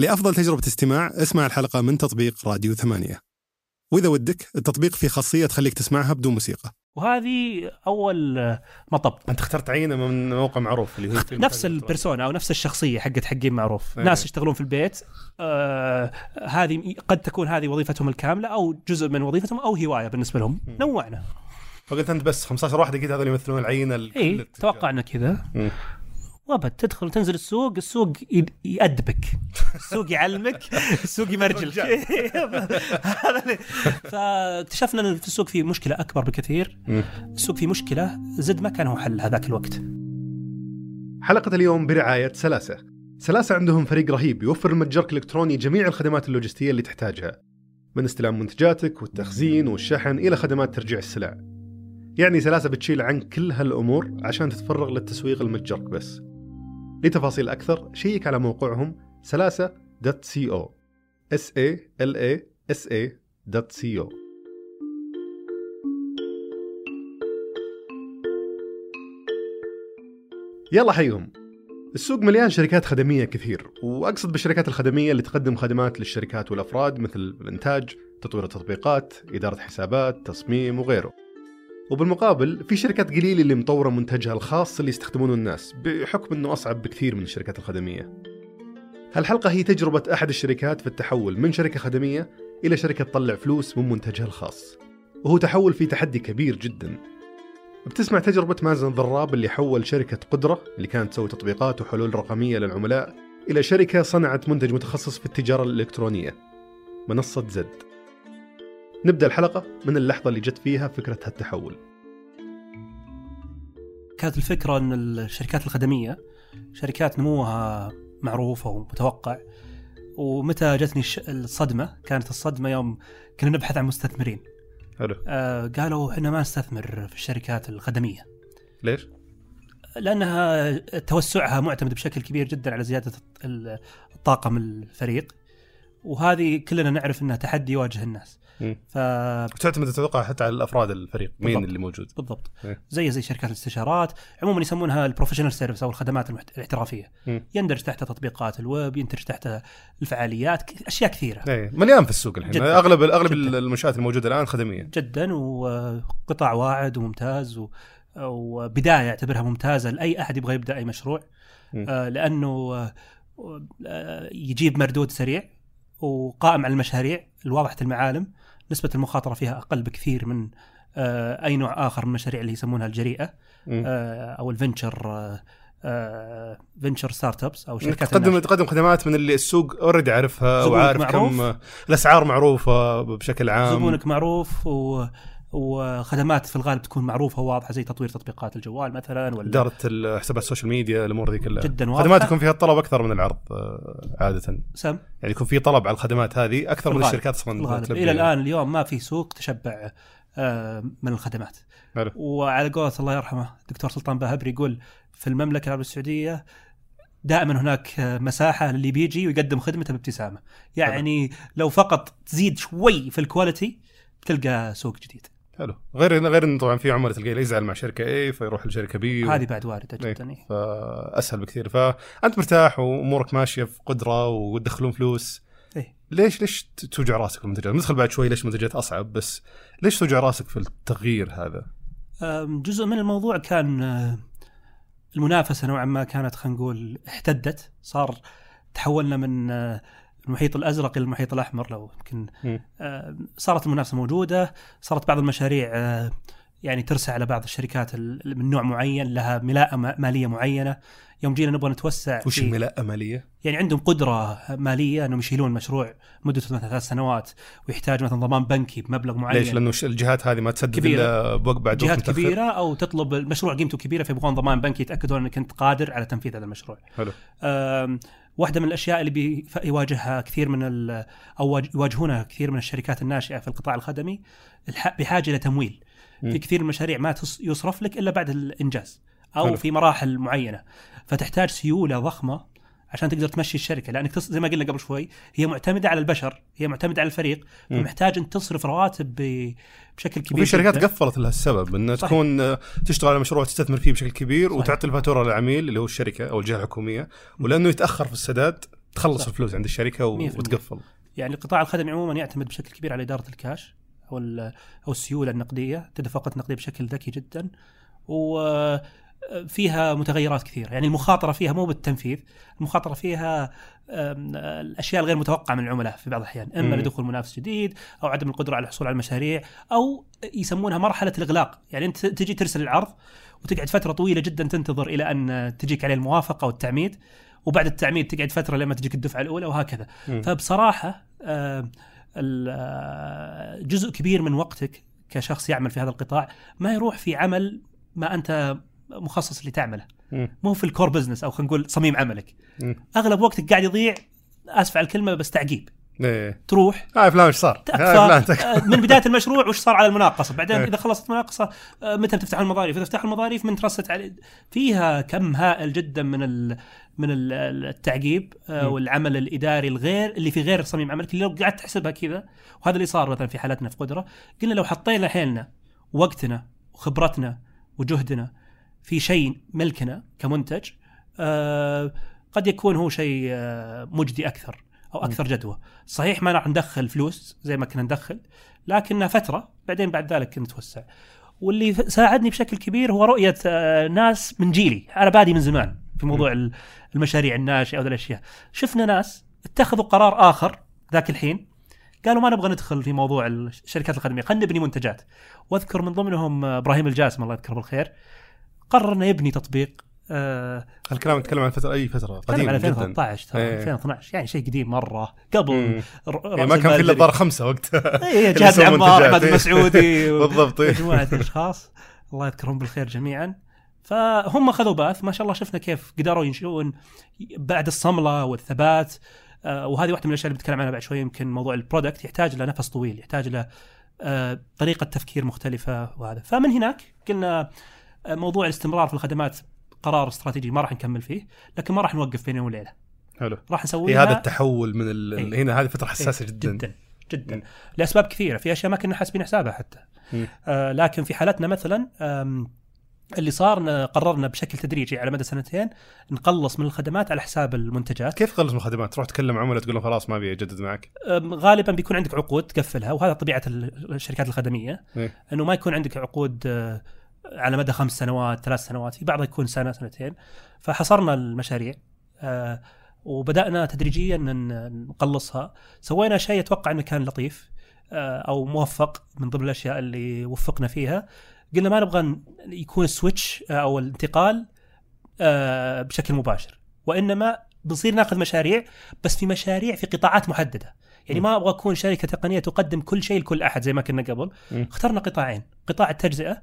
لأفضل تجربة استماع اسمع الحلقة من تطبيق راديو ثمانية. وإذا ودك التطبيق فيه خاصية تخليك تسمعها بدون موسيقى. وهذه أول مطب. أنت اخترت عينة من موقع معروف اللي هو نفس البرسونا أو نفس الشخصية حقت حقين معروف. إيه. ناس يشتغلون في البيت آه هذه قد تكون هذه وظيفتهم الكاملة أو جزء من وظيفتهم أو هواية بالنسبة لهم. مم. نوعنا. فقلت أنت بس 15 واحد أكيد هذول يمثلون العينة ال- اي إيه، توقعنا كذا. وابد تدخل وتنزل السوق السوق يأدبك. السوق يعلمك السوق يمرجلك. فاكتشفنا إن في السوق في مشكلة أكبر بكثير. السوق في مشكلة زد ما كان هو حل هذاك الوقت. حلقة اليوم برعاية سلاسة. سلاسة عندهم فريق رهيب يوفر المتجر الإلكتروني جميع الخدمات اللوجستية اللي تحتاجها. من استلام منتجاتك والتخزين والشحن إلى خدمات ترجيع السلع. يعني سلاسة بتشيل عنك كل هالأمور عشان تتفرغ للتسويق لمتجرك بس. لتفاصيل أكثر شيك على موقعهم سلاسة.co s a l a s a .co يلا حيهم. السوق مليان شركات خدمية كثير وأقصد بالشركات الخدمية اللي تقدم خدمات للشركات والأفراد مثل الإنتاج تطوير التطبيقات إدارة حسابات تصميم وغيره. وبالمقابل في شركات قليلة اللي مطورة منتجها الخاص اللي يستخدمونه الناس بحكم أنه أصعب بكثير من الشركات الخدمية. هالحلقة هي تجربة أحد الشركات في التحول من شركة خدمية إلى شركة تطلع فلوس من منتجها الخاص. وهو تحول فيه تحدي كبير جدا. بتسمع تجربة مازن الضراب اللي حول شركة قدرة اللي كانت تسوي تطبيقات وحلول رقمية للعملاء إلى شركة صنعت منتج متخصص في التجارة الإلكترونية منصة زد. نبدأ الحلقة من اللحظة اللي جت فيها فكرة هالتحول كانت الفكرة إن الشركات الخدمية شركات نموها معروف ومتوقع ومتى جتني الصدمة كانت الصدمة يوم كنا نبحث عن مستثمرين حلو آه قالوا إحنا ما نستثمر في الشركات الخدمية ليش؟ لأنها توسعها معتمد بشكل كبير جدا على زيادة ال- الطاقم الفريق وهذه كلنا نعرف إنها تحدي يواجه الناس. ف وتعتمد تتوقع حتى على الأفراد الفريق مين بالضبط. اللي موجود بالضبط إيه. زي زي شركات الاستشارات عموما يسمونها ال professional service أو الخدمات المحت... الاحترافية مم. يندرج تحت تطبيقات الويب يندرج تحت الفعاليات ك- أشياء كثيرة إيه مليان في السوق الحين جداً. أغلب أغلب جداً. المنشآت الموجودة الآن خدمية جدا وقطاع واعد وممتاز و... وبداية أعتبرها ممتازة لأي أحد يبغى يبدأ أي مشروع. آه لأنه آه، يجيب مردود سريع وقائم على المشاريع الواضحه المعالم نسبة المخاطرة فيها أقل بكثير من آه، أي نوع آخر من المشاريع اللي يسمونها الجريئة. آه، أو ال venture venture startups أو شركات تقدم. تقدم خدمات من اللي السوق already عارفها وعارف معروف. كم الأسعار معروفة بشكل عام زبونك معروف و... وخدمات في الغالب تكون معروفة وواضحة زي تطوير تطبيقات الجوال مثلا ولا إدارة الحسابات السوشيال ميديا الأمور ذي كلها. جدا واضحة. خدمات يكون فيها الطلب أكثر من العرض آه، عادة. سم. يعني يكون في طلب على الخدمات هذه أكثر من. الشركات أصلا. إلى الآن اليوم ما في سوق تشبع آه، من الخدمات. حلو. وعلى قولة الله يرحمه الدكتور سلطان باهبري يقول في المملكة العربية السعودية دائما هناك آه، مساحة للي بيجي ويقدم خدمته بابتسامة. يعني لو فقط تزيد شوي في ال quality بتلقى سوق جديد. حلو غير غير انه طبعا في عملاء تلقاه يزعل مع شركة اي فيروح لشركة B هذه بعد واردة إيه. جدا إيه. فأسهل بكثير فأنت مرتاح وأمورك ماشية في قدره وتدخلون فلوس إيه. ليش ليش توجع راسك في المنتجات؟ ندخل بعد شوي ليش المنتجات أصعب بس ليش توجع راسك في التغيير هذا؟ جزء من الموضوع كان آه، المنافسة نوعا ما كانت خلينا نقول احتدت صار تحولنا من آه، المحيط الأزرق إلى المحيط الأحمر لو يمكن. آه، صارت المنافسة موجودة صارت بعض المشاريع آه، يعني ترسى على بعض الشركات ال- من نوع معين لها ملاءة ما- مالية معينة يوم جينا نبغى نتوسع وش الملاءة مالية؟ يعني عندهم قدرة مالية إنهم يشيلون مشروع مدته مثلا ثلاث سنوات ويحتاج مثلا ضمان بنكي بمبلغ معين ليش؟ لأنه الجهات هذه ما تسدد كبيرة. إلا بوقت بعد جهات متأخر. كبيرة أو تطلب المشروع قيمته كبيرة فيبغون ضمان بنكي يتأكدون إنك أنت قادر على تنفيذ هذا المشروع. حلو. أم، واحدة من الأشياء اللي بيف- يواجهها كثير من واج- يواجهونها كثير من الشركات الناشئة في القطاع الخدمي بحاجة إلى تمويل. في كثير من المشاريع ما يصرف لك إلا بعد الإنجاز أو حلو. في مراحل معينة فتحتاج سيولة ضخمة عشان تقدر تمشي الشركة لأنك تص... زي ما قلنا قبل شوي هي معتمدة على البشر هي معتمدة على الفريق. فمحتاج أن تصرف رواتب ب... بشكل كبير وفي شركات. قفلت لها السبب انها. تكون آه، تشتغل على مشروع تستثمر فيه بشكل كبير صحيح. وتعطي الفاتورة للعميل اللي هو الشركة أو الجهة الحكومية ولأنه يتأخر في السداد تخلص صح. الفلوس عند الشركة و... في. وتقفل يعني القطاع الخدمي عموما يعتمد بشكل كبير على إدارة الكاش أو ال- أو السيولة النقدية تدفقات نقدية بشكل ذكي جدا وفيها متغيرات كثيرة يعني المخاطرة فيها مو بالتنفيذ المخاطرة فيها الأشياء الغير متوقعة من العملاء في بعض الأحيان إما. لدخول منافس جديد أو عدم القدرة على الحصول على المشاريع أو يسمونها مرحلة الإغلاق يعني أنت تجي ترسل العرض وتقعد فترة طويلة جدا تنتظر إلى أن تجيك عليه الموافقة والتعميد وبعد التعميد تقعد فترة لما تجيك الدفعة الأولى وهكذا مم. فبصراحة جزء كبير من وقتك كشخص يعمل في هذا القطاع ما يروح في عمل ما أنت مخصص لتعمله مم. مو في ال core business أو خلينا نقول صميم عملك. مم. أغلب وقتك قاعد يضيع آسف على الكلمة بس تعقيب. إيه. تروح. آه فلان إيش صار؟ آه، من بداية المشروع وش صار على المناقصة. بعدين إيه. إذا خلصت المناقصة آه، متى بتفتحون المظاريف إذا فتحوا المظاريف من رست عليه فيها كم هائل جدا من ال من ال- التعقيب آه،. والعمل الإداري الغير اللي في غير صميم عملك اللي لو قعدت تحسبها كذا. وهذا اللي صار مثلا في حالتنا في قدرة. قلنا لو حطينا حيلنا وقتنا وخبرتنا وجهدنا في شيء ملكنا كمنتج آه، قد يكون هو شيء آه، مجدي أكثر أو أكثر جدوى. صحيح ما راح ندخل فلوس زي ما كنا ندخل لكنها فترة بعدين بعد ذلك نتوسع. واللي ساعدني بشكل كبير هو رؤية آه، ناس من جيلي. أنا بادي من زمان في موضوع ال- المشاريع الناشئة وذي الأشياء. شفنا ناس اتخذوا قرار آخر ذاك الحين قالوا ما نبغى ندخل في موضوع الشركات الخدميه خلينا نبني منتجات. وأذكر من ضمنهم إبراهيم الجاسم الله يذكره بالخير. قرر انه يبني تطبيق آه الكلام نتكلم عن فترة أي فترة قديم قديمة على جدا 2013 ترى إيه. 2012 يعني شيء قديم مرة قبل يعني ما كان في إلا. دار خمسة وقتها اي اللي جهاز يسوون عمار منتجات. احمد. المسعودي بالضبط. مجموعة أشخاص الله يذكرهم بالخير جميعا فهم أخذوا بأث ما شاء الله شفنا كيف قدروا ينشئون بعد الصملة والثبات آه، وهذه واحدة من الأشياء اللي بتكلم عنها بعد شوي يمكن موضوع البرودكت يحتاج له نفس طويل يحتاج له آه، طريقة تفكير مختلفة وهذا فمن هناك قلنا موضوع الاستمرار في الخدمات قرار استراتيجي ما راح نكمل فيه لكن ما راح نوقف بين يوم وليله حلو راح هي نسويها هذا التحول من ال... إيه. هنا هذه فترة حساسة إيه، جدا جدا جدا مم. لأسباب كثيرة في أشياء ما كنا حاسبين حسابها حتى مم. آه لكن في حالتنا مثلا اللي صار قررنا بشكل تدريجي على مدى سنتين نقلص من الخدمات على حساب المنتجات كيف تخلص من الخدمات؟ تروح تكلم عملاء تقول لهم خلاص ما أبي أجدد معك غالبا بيكون عندك عقود تقفلها وهذا طبيعة ال- الشركات الخدمية إيه. إنه ما يكون عندك عقود آه، على مدى خمس سنوات ثلاث سنوات في بعضها يكون سنة سنتين. فحصرنا المشاريع آه، وبدأنا تدريجيا نقلصها. سوينا شيء أتوقع إنه كان لطيف آه، أو موفق من ضمن الأشياء اللي وفقنا فيها. قلنا ما نبغى يكون السويتش آه، أو الانتقال بشكل مباشر. وإنما بنصير ناخذ مشاريع بس في مشاريع في قطاعات محددة. يعني. ما أبغى أكون شركة تقنية تقدم كل شيء لكل أحد زي ما كنا قبل. اخترنا قطاعين. قطاع التجزئة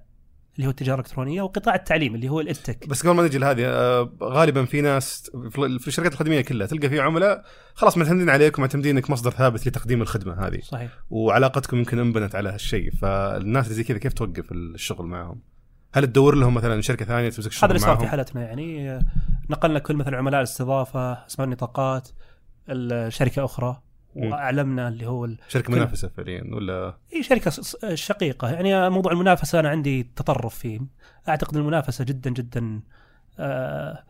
اللي هو التجارة الإلكترونية وقطاع التعليم اللي هو الإدتك بس قبل ما نجي لهذه آه، غالبا في ناس في الشركات الخدمية كلها تلقى في عملاء خلاص معتمدين عليك ومعتمدين إنك مصدر ثابت لتقديم الخدمة هذه صحيح وعلاقتكم يمكن أنبنت على هالشيء فالناس اللي زي كذا كيف توقف الشغل معهم؟ هل تدور لهم مثلا شركة ثانية تمسك هذا الشغل اللي صار في؟ حالتنا يعني آه، نقلنا كل مثلا عملاء الاستضافة اسماء النطاقات الشركة أخرى. وأعلمنا اللي هو ال- شركة منافسة فعليا ولا؟ إي شركة شقيقة. يعني موضوع المنافسة أنا عندي تطرف فيه. أعتقد المنافسة جدا جدا آه،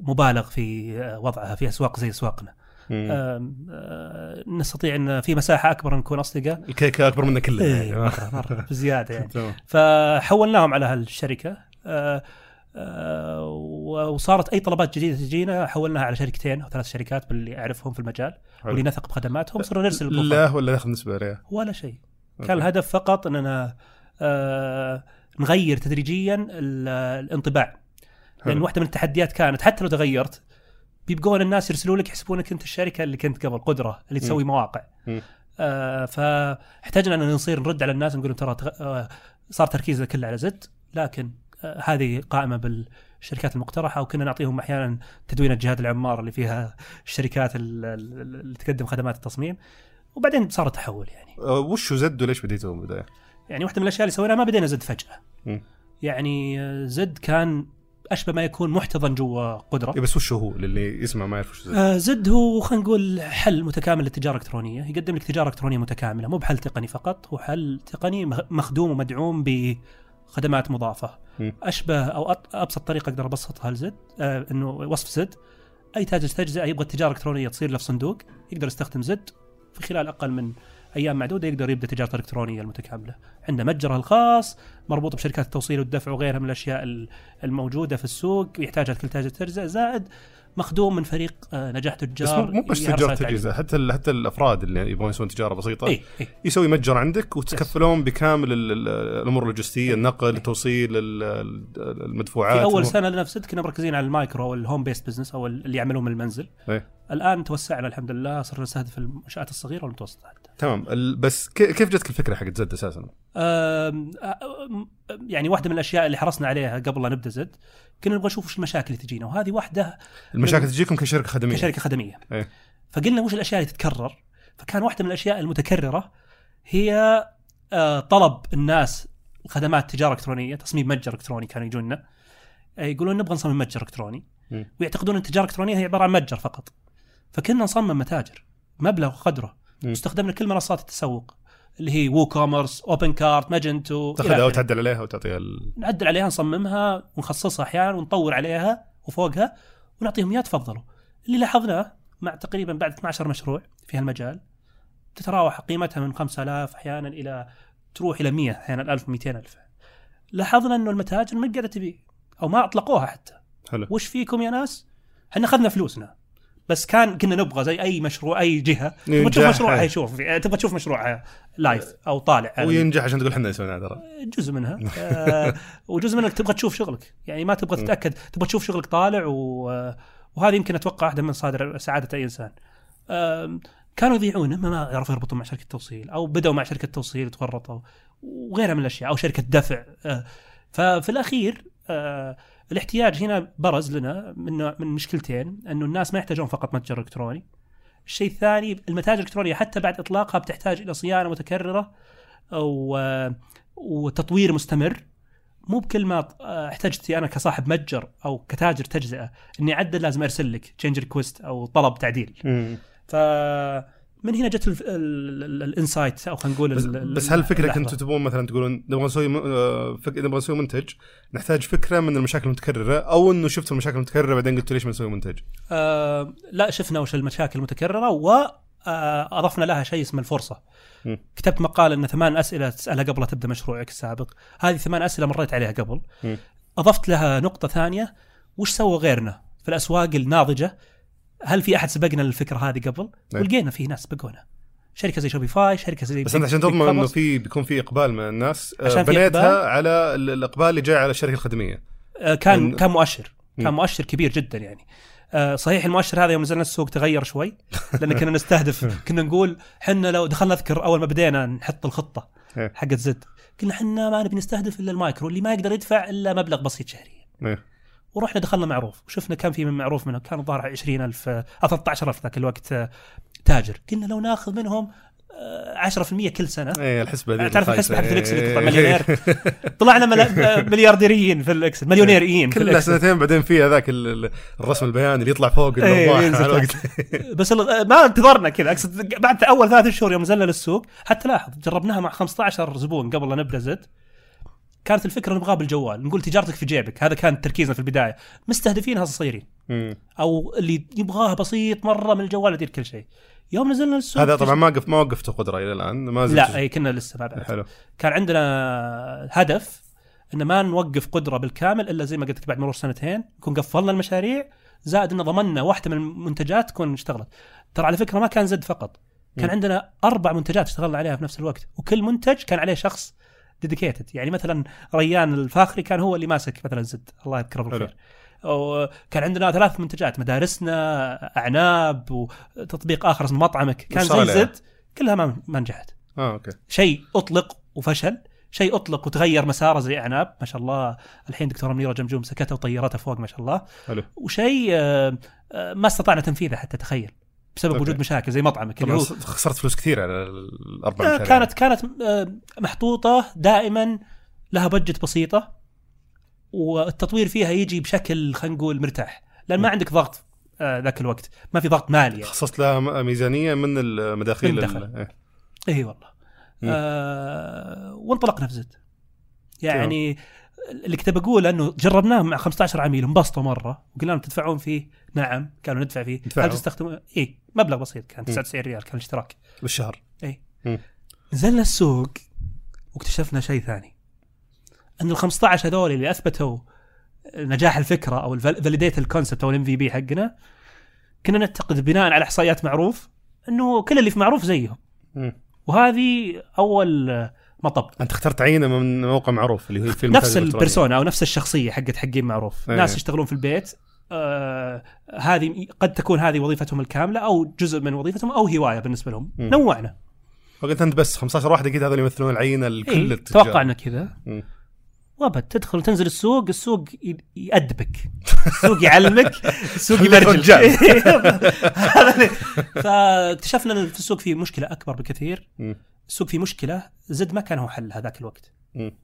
مبالغ في آه، وضعها في أسواق زي أسواقنا. آه، نستطيع إن في مساحة أكبر نكون أصدقاء. الكيكه أكبر منا كلنا إيه، يعني. مرة مرة بزيادة يعني. فحولناهم على هالشركة. وصارت أي طلبات جديدة تجينا حولناها على شركتين أو ثلاث شركات باللي أعرفهم في المجال حلو. واللي نثق بخدماتهم صرنا نرسل البروفايل. لا ولا ناخذ نسبة عليها ولا شيء كان. الهدف فقط أننا آه نغير تدريجيا ال- الانطباع لأن حلو. واحدة من التحديات كانت حتى لو تغيرت بيبقون الناس يرسلوا لك يحسبونك أنت الشركة اللي كنت قبل قدرة اللي تسوي مواقع مم. آه فاحتاجنا أن نصير نرد على الناس نقول لهم ترى آه صار تركيزنا كله على زد لكن آه هذه قائمة بالشركات المقترحة وكنا نعطيهم أحيانا تدوين جهات العمار اللي فيها الشركات ال- ال- اللي تقدم خدمات التصميم. وبعدين صار تحول يعني. أه، وش زد وليش بديتوا من البداية؟ يعني واحدة من الأشياء اللي سويناها ما بدينا زد فجأة. يعني آه، زد كان أشبه ما يكون محتضن جوا قدرة. إيه بس وش هو؟ للي يسمع ما يعرف وش زد؟ آه، زد هو خلينا نقول حل متكامل للتجارة الإلكترونية. يقدم لك تجارة إلكترونية متكاملة مو بحل تقني فقط هو حل تقني مخ- مخدوم ومدعوم بخدمات مضافة. مم. أشبه أو أبسط طريقة أقدر أبسطها لزد آه إنه وصف زد. أي تاجر تجزئه يبغى التجاره الالكترونيه تصير له في صندوق يقدر يستخدم زد في خلال أقل من أيام معدودة يقدر يبدأ تجارته الالكترونيه المتكاملة. عنده متجره الخاص مربوط بشركات التوصيل والدفع وغيرها من الأشياء ال- الموجودة في السوق يحتاجها كل تاجر تجزئه زائد مخدوم من فريق آه، نجاح بس تجار مو مو بس التعليم. تجهيزات حتى حتى الأفراد اللي يبغون يسوون تجارة بسيطة اي اي يسوي متجر عندك وتكفلون بكامل ال- ال- الأمور اللوجستية النقل التوصيل ال- ال- المدفوعات في أول. سنة زد كنا مركزين على المايكرو أو ال home-based business أو اللي يعملون من المنزل إيه. الآن توسعنا الحمد لله صرنا نستهدف المنشآت الصغيرة والمتوسطة حتى. تمام. بس كيف جتك الفكرة حقت زد أساسا؟ يعني واحدة من الأشياء اللي حرصنا عليها قبل لا نبدأ زد كنا نبغى نشوف وش المشاكل اللي تجينا وهذه واحدة المشاكل تجيكم كشركة خدمية. كشركة خدمية. إيه. فقلنا وش الأشياء اللي تتكرر فكان واحدة من الأشياء المتكررة هي طلب الناس خدمات تجارة إلكترونية تصميم متجر إلكتروني كانوا يجونا يقولون نبغى نصمم متجر إلكتروني. ويعتقدون إن التجارة الإلكترونية هي عبارة عن متجر فقط. فكنا نصمم متاجر مبلغ وقدره مم. واستخدمنا كل منصات التسوق اللي هي WooCommerce OpenCart Magento تاخذها. وتعدل عليها وتعطيها ال... نعدل عليها نصممها ونخصصها أحيانا ونطور عليها وفوقها ونعطيهم اياها تفضلوا اللي لاحظناه مع تقريبا بعد 12 مشروع في هالمجال تتراوح قيمتها من 5000 أحيانا إلى تروح إلى 100 أحيانا 1000 200 ألف لاحظنا إنه المتاجر ما قاعدة تبيع أو ما أطلقوها حتى حلو وش فيكم يا ناس؟ إحنا أخذنا فلوسنا بس كان كنا نبغى زي أي مشروع أي جهة. تبغى تشوف. مشروعها يشوف تبغى تشوف مشروعها لايف أو طالع. وينجح عشان تقول إحنا نسوينا ترى. جزء منها. آه وجزء منك تبغى تشوف شغلك. يعني ما تبغى تتأكد. تبغى تشوف شغلك طالع و... وهذه يمكن أتوقع واحدة من مصادر سعادة أي إنسان. آم، كانوا يبيعون اما ما يعرفوا يربطون مع شركة توصيل أو بدأوا مع شركة توصيل وتورطوا وغيرها من الأشياء أو شركة دفع. آه، ففي الأخير آه، الاحتياج هنا برز لنا من من مشكلتين أنه الناس ما يحتاجون فقط متجر إلكتروني. الشيء الثاني المتاجر الالكترونيه حتى بعد إطلاقها بتحتاج إلى صيانة متكررة أو آه، وتطوير مستمر. مو بكل ما آه، احتجت أنا كصاحب متجر أو كتاجر تجزئة إني أعدل لازم أرسل لك change request أو طلب تعديل. ف من هنا جت ال- ال- ال- ال insight أو خلينا نقول بس, بس هل اللحظة. أنتم تبون مثلا تقولون نبغى نسوي م- آه، فك... نبغى نسوي منتج نحتاج فكرة من المشاكل المتكررة أو إنه شفتوا المشاكل المتكررة بعدين قلتوا ليش ما نسوي منتج؟ آه لا شفنا وش المشاكل المتكررة واضفنا لها شيء اسمه الفرصة م. كتبت مقال إن ثمان أسئلة تسألها قبل تبدأ مشروعك السابق هذه ثمان أسئلة مريت عليها قبل م. أضفت لها نقطة ثانية وش سوى غيرنا في الأسواق الناضجة هل في أحد سبقنا للفكره هذه قبل نعم. ولقينا في ناس سبقونا شركة زي شوبيفاي شركة زي بس أنت عشان تضمن إنه. في بيكون في إقبال من الناس آه، عشان بنيتها. على ال- الإقبال اللي جاي على الشركة الخدمية آه، كان إن- كان مؤشر. كان مؤشر كبير جدا يعني آه، صحيح المؤشر هذا يوم نزلنا السوق تغير شوي لأن كنا نستهدف كنا نقول حنا لو دخلنا اذكر أول ما بدينا نحط الخطة إيه. حقت زد قلنا حنا ما نبي نستهدف إلا المايكرو اللي ما يقدر يدفع إلا مبلغ بسيط شهريا إيه. ورحنا دخلنا معروف وشفنا كم في من معروف منهم كان الظاهر 20000 آه، 13000 ذاك الوقت آه، تاجر قلنا لو ناخذ منهم آه، 10% كل سنة إيه الحسبه دي تعرف الخايسة. الحسبة حقت ال Excel اللي تطلع إيه. مليونير؟ طلعنا مليارديريين في ال Excel مليونيريين ال Excel سنتين بعدين في هذاك ال- ال- الرسم البياني اللي يطلع فوق إيه،. الوقت بس ما انتظرنا كذا أقصد بعد أول ثلاث شهور يوم نزلنا للسوق حتى لاحظ جربناها مع 15 زبون قبل لا نبدأ زد كانت الفكرة نبغاها بالجوال نقول تجارتك في جيبك هذا كان تركيزنا في البداية. مستهدفينها الصغيرين. أو اللي يبغاها بسيط مرة من الجوال يدير كل شيء. يوم نزلنا للسوق هذا طبعا ما وقف ما وقفتوا قدره إلى الآن ما زلت لا إي كنا لسه ما بعد. حلو. كان عندنا هدف إن ما نوقف قدرة بالكامل إلا زي ما قلت لك بعد مرور سنتين نكون قفلنا المشاريع زائد إن ضمننا واحدة من المنتجات تكون اشتغلت. ترى على فكرة ما كان زد فقط. كان م. عندنا أربع منتجات اشتغلنا عليها في نفس الوقت وكل منتج كان عليه شخص dedicated يعني مثلا ريان الفاخري كان هو اللي ماسك مثلا زد. الله يذكره بالخير. وكان عندنا ثلاث منتجات مدارسنا أعناب وتطبيق آخر اسمه مطعمك. كان زي؟ زد كلها ما ما نجحت. آه أوكي. شيء أطلق وفشل شيء أطلق وتغير مساره زي أعناب. ما شاء الله. الحين دكتورة منيرة جمجوم مسكتها وطيرتها فوق ما شاء الله. حلو. وشيء آه، آه، ما استطعنا تنفيذه حتى تخيل. بسبب أوكي. وجود مشاكل زي مطعمك اللي هو خسرت فلوس كثير على الأربع مشاريع كانت كانت آه، محطوطة دائما لها بجت بسيطة والتطوير فيها يجي بشكل خلينا نقول مرتاح لأن ما. عندك ضغط آه، ذاك الوقت ما في ضغط مالي يعني. خصصت لها ميزانية من المداخيل من دخل. إيه. اي والله مم. آه وانطلقنا في زد يعني اللي كنت بقوله إنه جربناه مع 15 عميل انبسطوا مرة وقلنا لهم تدفعون فيه. نعم قالوا ندفع فيه. دفعوا. هل تستخدمون؟ اي مبلغ بسيط كان مم. 99 ريال كان الاشتراك. بالشهر. نزلنا السوق واكتشفنا شيء ثاني. إن ال 15 هذول اللي أثبتوا نجاح الفكرة أو ال validate ال concept أو ال MVP حقنا كنا نعتقد بناء على إحصائيات معروف إنه كل اللي في معروف زيهم. وهذه أول مطب. أنت اخترت عينة من موقع معروف اللي هو في نفس ال persona أو نفس الشخصية حقت حقين معروف. إيه. ناس يشتغلون في البيت آه هذه قد تكون هذه وظيفتهم الكاملة أو جزء من وظيفتهم أو هواية بالنسبة لهم. مم. نوعنا. فقلت أنت بس 15 واحد أكيد هذول يمثلون العينة لكل إيه توقعنا كذا. وابد تدخل وتنزل السوق السوق يأدبك. السوق يعلمك السوق يبرجل فاكتشفنا إن في السوق في مشكلة أكبر بكثير. السوق في مشكلة زد ما كان هو حل هذاك الوقت.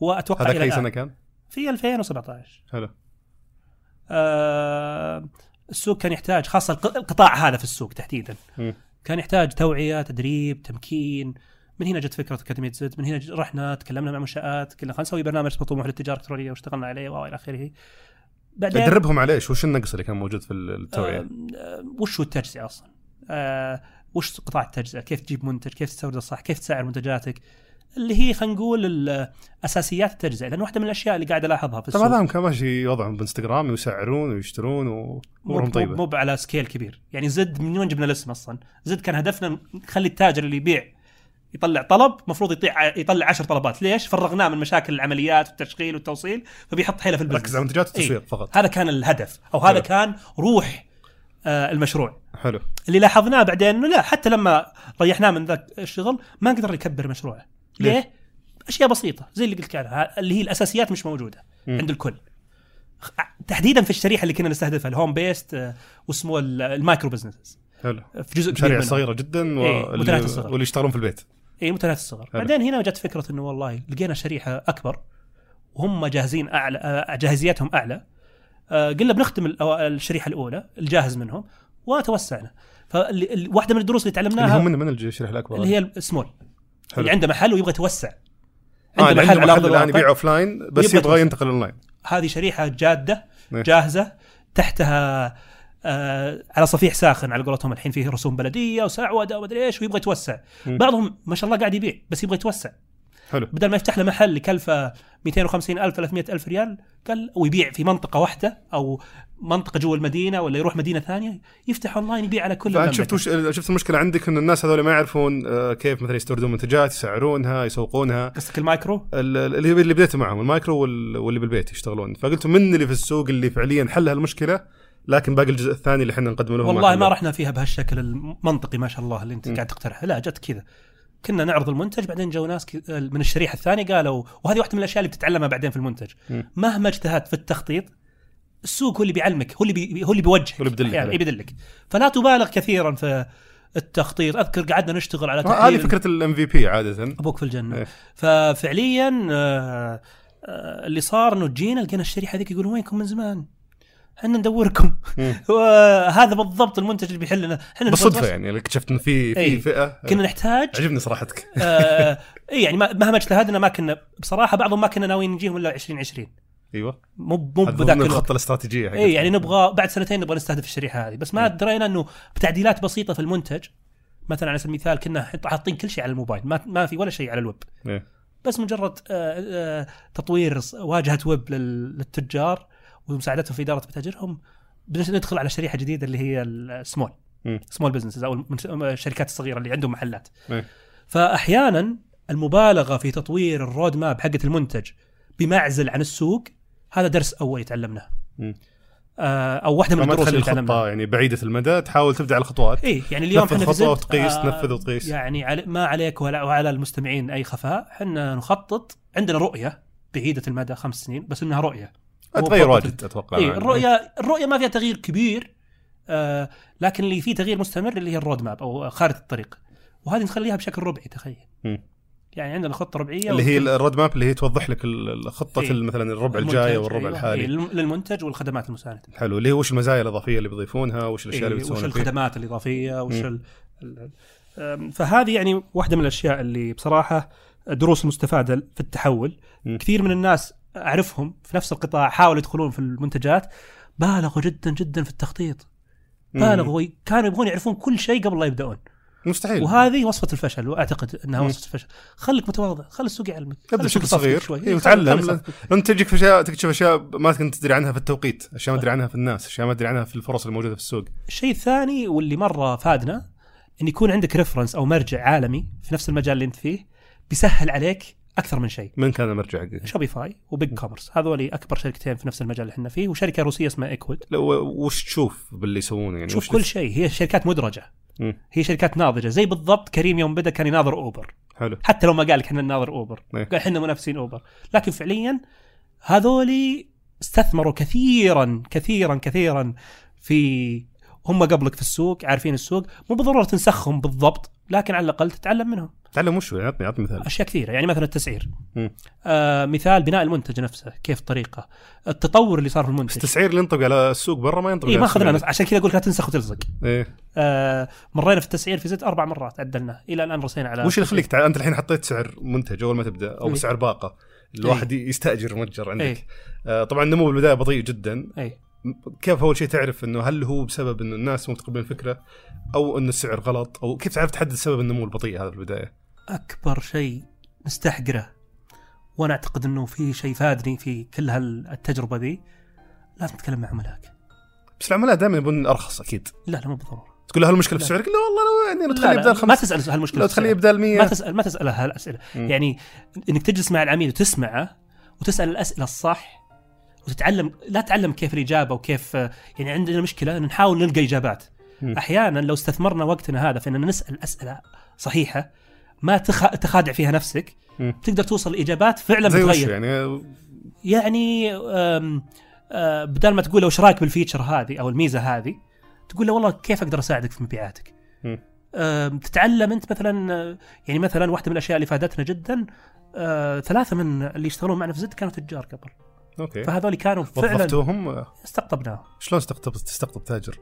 وأتوقع هذاك أي سنة كان؟ في 2017 حلو. آه السوق كان يحتاج خاصة الق- القطاع هذا في السوق تحديدا. كان يحتاج توعية تدريب تمكين من هنا جت فكرة أكاديمية زد من هنا رحنا تكلمنا مع منشآت قلنا خلينا نسوي برنامج مطموح للتجارة الإلكترونية واشتغلنا عليه وإلى آخره بعدين تدربهم على إيش؟ وش النقص اللي كان موجود في التوعية؟ آه، وش هو التجزئة أصلا؟ آه، وش قطاع التجزئة؟ كيف تجيب منتج؟ كيف تستورده صح؟ كيف تسعر منتجاتك؟ اللي هي خلينا نقول أساسيات التجزئة لأن واحدة من الأشياء اللي قاعد ألاحظها في طبعا السوق هذا كان ماشي وضعهم بإنستغرام ويسعرون ويشترون وأمورهم مو طيبة مو على scale كبير يعني زد من وين جبنا الاسم أصلا زد كان هدفنا نخلي التاجر اللي يبيع يطلع طلب مفروض يطلع يطلع عشر طلبات ليش؟ فرغناه من مشاكل العمليات والتشغيل والتوصيل فبيحط حيله في ال business ركز على المنتجات والتسويق إيه. فقط هذا كان الهدف أو هذا حلو. كان روح آه المشروع حلو اللي لاحظناه بعدين إنه لا حتى لما ريحناه من ذاك الشغل ما قدر يكبر مشروعه ليه؟ ليه؟ أشياء بسيطة زي اللي قلت عنها اللي هي الأساسيات مش موجودة مم. عند الكل تحديدا في الشريحة اللي كنا نستهدفها ال home-based آه، واسمه ال- ال micro business حلو في جزء كبير مشاريع. صغيرة جدا إيه،. واللي يشتغلون في البيت اي متناهيه الصغر حلو. بعدين هنا جت فكرة إنه والله لقينا شريحة أكبر وهم جاهزين أعلى آه، جاهزيتهم أعلى آه، قلنا الأو- الشريحة الأولى الجاهز منهم وتوسعنا فواحده من الدروس اللي اللي تعلمناها هم من من الشريحة الأكبر اللي هي السمول حلو. اللي عنده محل ويبغى يتوسع آه اللي عنده محل أرض الآن. يبيع offline بس يبغى يتوسع. ينتقل اونلاين هذه شريحة جادة إيه. جاهزة تحتها آه على صفيح ساخن على قولتهم الحين فيه رسوم بلدية وسعوده ومدري إيش ويبغى يتوسع. مم. بعضهم ما شاء الله قاعد يبيع بس يبغى يتوسع. حلو. بدل ما يفتح له محل يكلفه 250 ألف 300 ألف ريال قال ويبيع في منطقة واحدة أو منطقة جوا المدينة ولا يروح مدينة ثانية يفتح اونلاين يبيع على كل فأنت شفت. وش شفت المشكلة عندك إن الناس هذول ما يعرفون آه، كيف مثلا يستوردون منتجات يسعرونها يسوقونها. قصدك المايكرو؟ ال- ال- اللي اللي بديتوا معهم المايكرو وال- واللي بالبيت يشتغلون. فقلتوا من اللي في السوق اللي فعليا حل هالمشكلة؟ لكن باقي الجزء الثاني اللي إحنا نقدمه لهم والله ما. رحنا فيها بهالشكل المنطقي ما شاء الله اللي أنت م. قاعد تقترحه لا جت كذا كنا نعرض المنتج بعدين جو ناس من الشريحة الثانية قالوا وهذه واحدة من الأشياء اللي بتتعلمها بعدين في المنتج م. مهما اجتهدت في التخطيط السوق هو اللي بيعلمك هو اللي بي هو اللي بيوجهك هو اللي بيدلك عليه. يبدلك فلا تبالغ كثيرا في التخطيط أذكر قعدنا نشتغل على هذه تحليل فكرة الام في بي عادة أبوك في الجنة إيه. ففعليا آه، آه، اللي صار إنه جينا لقينا الشريحة هذيك يقولون وينكم من زمان إحنا ندوركم. وهذا بالضبط المنتج اللي بيحل لنا. إحنا بالصدفه يعني اكتشفت إن في في إيه. فئة. كنا نحتاج. عجبني صراحتك. آه اي يعني ما- مهما اجتهدنا ما كنا بصراحة بعضهم ما كنا ناويين نجيهم إلا 2020 أيوه. مو مو بذاك الخطة الاستراتيجية. اي يعني نبغى بعد سنتين نبغى نستهدف الشريحة هذه. بس ما مم. درينا إنه بتعديلات بسيطة في المنتج مثلا على سبيل المثال كنا حاطين كل شيء على الموبايل ما ما في ولا شيء على الويب. إيه. بس مجرد آه، آه، تطوير واجهة ويب لل- للتجار ومساعدتهم في إدارة متاجرهم ندخل على شريحة جديدة اللي هي ال small. small businesses أو الشركات الصغيرة اللي عندهم محلات إيه. فأحيانا المبالغة في تطوير ال roadmap حقه المنتج بمعزل عن السوق هذا درس أول تعلمناه. آه، أو واحدة من الدروس اللي تعلمناها يعني بعيدة المدى تحاول تبدا على الخطوات إيه يعني اليوم إحنا زد، وتقيس، تنفذ وتقيس. يعني علي ما عليك ولا وعلى المستمعين أي خفاء إحنا نخطط عندنا رؤية بعيدة المدى خمس سنين بس إنها رؤية تغير واجد أتوقع اي يعني. الرؤية الرؤية ما فيها تغيير كبير آه لكن اللي فيه تغيير مستمر اللي هي ال roadmap أو خارطة الطريق وهذه نخليها بشكل ربعي تخيل. يعني عندنا خطة ربعية اللي هي الرود ماب اللي هي توضح لك الخطه إيه. مثلا الربع الجاي والربع أيوة، الحالي إيه، للم- للمنتج والخدمات المساندة حلو اللي هو وش المزايا الإضافية اللي بيضيفونها وش الأشياء اللي إيه، وش بيسوونها فيه الخدمات الإضافية وش. ال... فهذه يعني واحدة من الأشياء اللي بصراحة دروس مستفادة في التحول مم. كثير من الناس أعرفهم في نفس القطاع حاولوا يدخلون في المنتجات بالغوا جدا جدا في التخطيط بالغوا كانوا يبغون يعرفون كل شيء قبل لا يبدأون مستحيل وهذه وصفة الفشل وأعتقد إنها مم. وصفة الفشل خليك متواضع خلي السوق يعلمك ابدا بشكل صغير شوي. إيه، وتعلم. لأن تجيك أشياء تكتشف أشياء ما كنت تدري عنها في التوقيت، أشياء ما تدري عنها في الناس، أشياء ما تدري عنها في الفرص الموجودة في السوق. الشيء الثاني واللي مرة فادنا إن يكون عندك reference أو مرجع عالمي في نفس المجال اللي أنت فيه بيسهل عليك أكثر من شيء. من كان المرجع حقك؟ Shopify و BigCommerce. هذول أكبر شركتين في نفس المجال اللي إحنا فيه وشركة روسية اسمها Ecwid وش تشوف باللي يسوونه يعني؟ تشوف وش كل شيء. هي شركات مدرجة. مم. هي شركات ناضجة. زي بالضبط كريم يوم بدأ كان يناظر أوبر. حلو. حتى لو ما قال لك إحنا نناظر أوبر. إيه. قال إحنا منافسين أوبر. لكن فعليا هذولي استثمروا كثيرا كثيرا كثيرا في هم قبلك في السوق عارفين السوق مو بالضرورة تنسخهم بالضبط لكن على الأقل تتعلم منهم. تعلم وش؟ عطني عطني مثال. أشياء كثيرة يعني مثلا التسعير. آه مثال بناء المنتج نفسه كيف طريقة. التطور اللي صار في بس المنتج. التسعير اللي ينطبق على السوق برا ما ينطبق على ما أخذنا. عشان كذا أقول لك لا تنسخ وتلصق إيه. آه مرينا في التسعير في زد أربع مرات عدلنا إلى الآن رسينا على وش اللي يخليك تع... أنت الحين حطيت سعر منتج أول ما تبدأ أو إيه. سعر باقة. الواحد يستأجر متجر عندك. إيه. آه طبعا النمو بالبداية بطيء جدا. اي كيف أول شيء تعرف إنه هل هو بسبب إنه الناس مو متقبلين الفكرة أو إنه السعر غلط أو كيف تعرف تحدد سبب النمو البطيء هذا في البداية؟ أكبر شيء نستحقره وأنا أعتقد إنه في شيء فادني في كل هالتجربة ذي لازم تتكلم مع عملائك بس العملاء دائما يبون أرخص أكيد لا لا مو بالضرورة تقول له هل المشكلة في لا. يقول له والله لو يعني لو لا تخليه لا بدال ما تسأل هالمشكله لو تخليه. بدال 100 ما تسأل ما تسأل هالأسئلة. يعني إنك تجلس مع العميل وتسمعه وتسأل الأسئلة الصح وتتعلم لا تتعلم كيف الإجابة وكيف يعني عندنا مشكلة ان نحاول نلقى إجابات. أحيانا لو استثمرنا وقتنا هذا في إننا نسأل أسئلة صحيحة ما تخ... تخادع فيها نفسك مم. تقدر توصل لإجابات فعلا زي بتغير يعني يعني أم أه بدل ما تقول له وش رأيك بالفيتشر هذه أو الميزة هذه تقول له والله كيف أقدر أساعدك في مبيعاتك. أم، تتعلم أنت مثلا آه، يعني مثلا واحدة من الأشياء اللي فادتنا جدا آه، ثلاثة من اللي يشتغلون معنا في زد كانوا تجار قبل أوكي. فهذول كانوا فعلا وظفتوهم؟ استقطبناهم. شلون استقطب تستقطب تاجر؟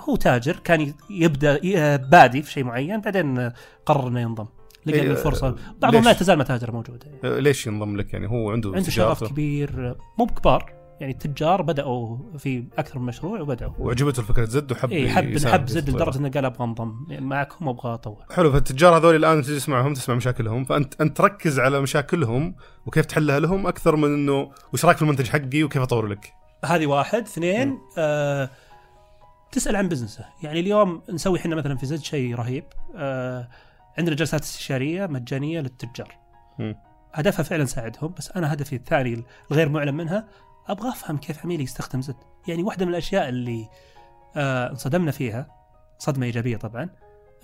هو تاجر كان يبدأ آه، بادي في شيء معين بعدين قرر إنه ينضم. لقى إيه، انه فرصه آه، بعضهم لا؟ تزال متاجر موجودة. يعني. ليش ينضم لك يعني؟ هو عنده عنده شغف كبير مو بكبار. يعني التجار بدأوا في أكثر من مشروع وبدأوا. وعجبته فكره زد وحب اي حب حب زد. لدرجة إنه قال أبغى انضم. يعني معكم وأبغى أطور. حلو فالتجار هذول الآن تجلس معهم تسمع مشاكلهم فانت أنت تركز على مشاكلهم وكيف تحلها لهم أكثر من إنه وش رأيك في المنتج حقي وكيف اطور لك؟ هذه واحد. اثنين آه تسأل عن بزنسه. يعني اليوم نسوي إحنا مثلا في زد شيء رهيب. آه عندنا جلسات استشارية مجانية للتجار. مم. هدفها فعلا ساعدهم بس أنا هدفي الثاني الغير معلن منها أبغى أفهم كيف عميلي يستخدم زد يعني واحدة من الأشياء اللي آه انصدمنا فيها صدمة إيجابية طبعا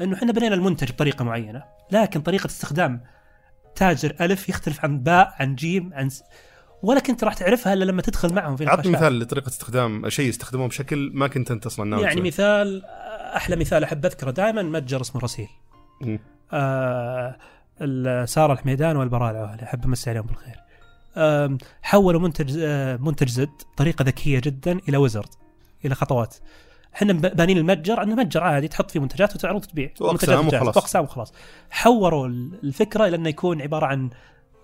إنه إحنا بنينا المنتج بطريقة معينة لكن طريقة استخدام تاجر ألف يختلف عن باء عن جيم عن س... ولا كنت راح تعرفها إلا لما تدخل معهم في عطني. مثال لطريقة استخدام شيء يستخدموه بشكل ما كنت أنت أصلا ناوي يعني. مثال أحلى مثال أحب أذكره دائما متجر اسمه رسيل. آه سارة الحميدان والبراله أحب أمسي عليهم بالخير حولوا منتج آه منتج زد بطريقه ذكية جدا إلى ويزرد إلى خطوات. إحنا بانين المتجر انه متجر عادي تحط فيه منتجات وتعرض وتبيع. منتجات وخلاص. واقسام وخلاص. حوروا ال- الفكرة إلى انه يكون عبارة عن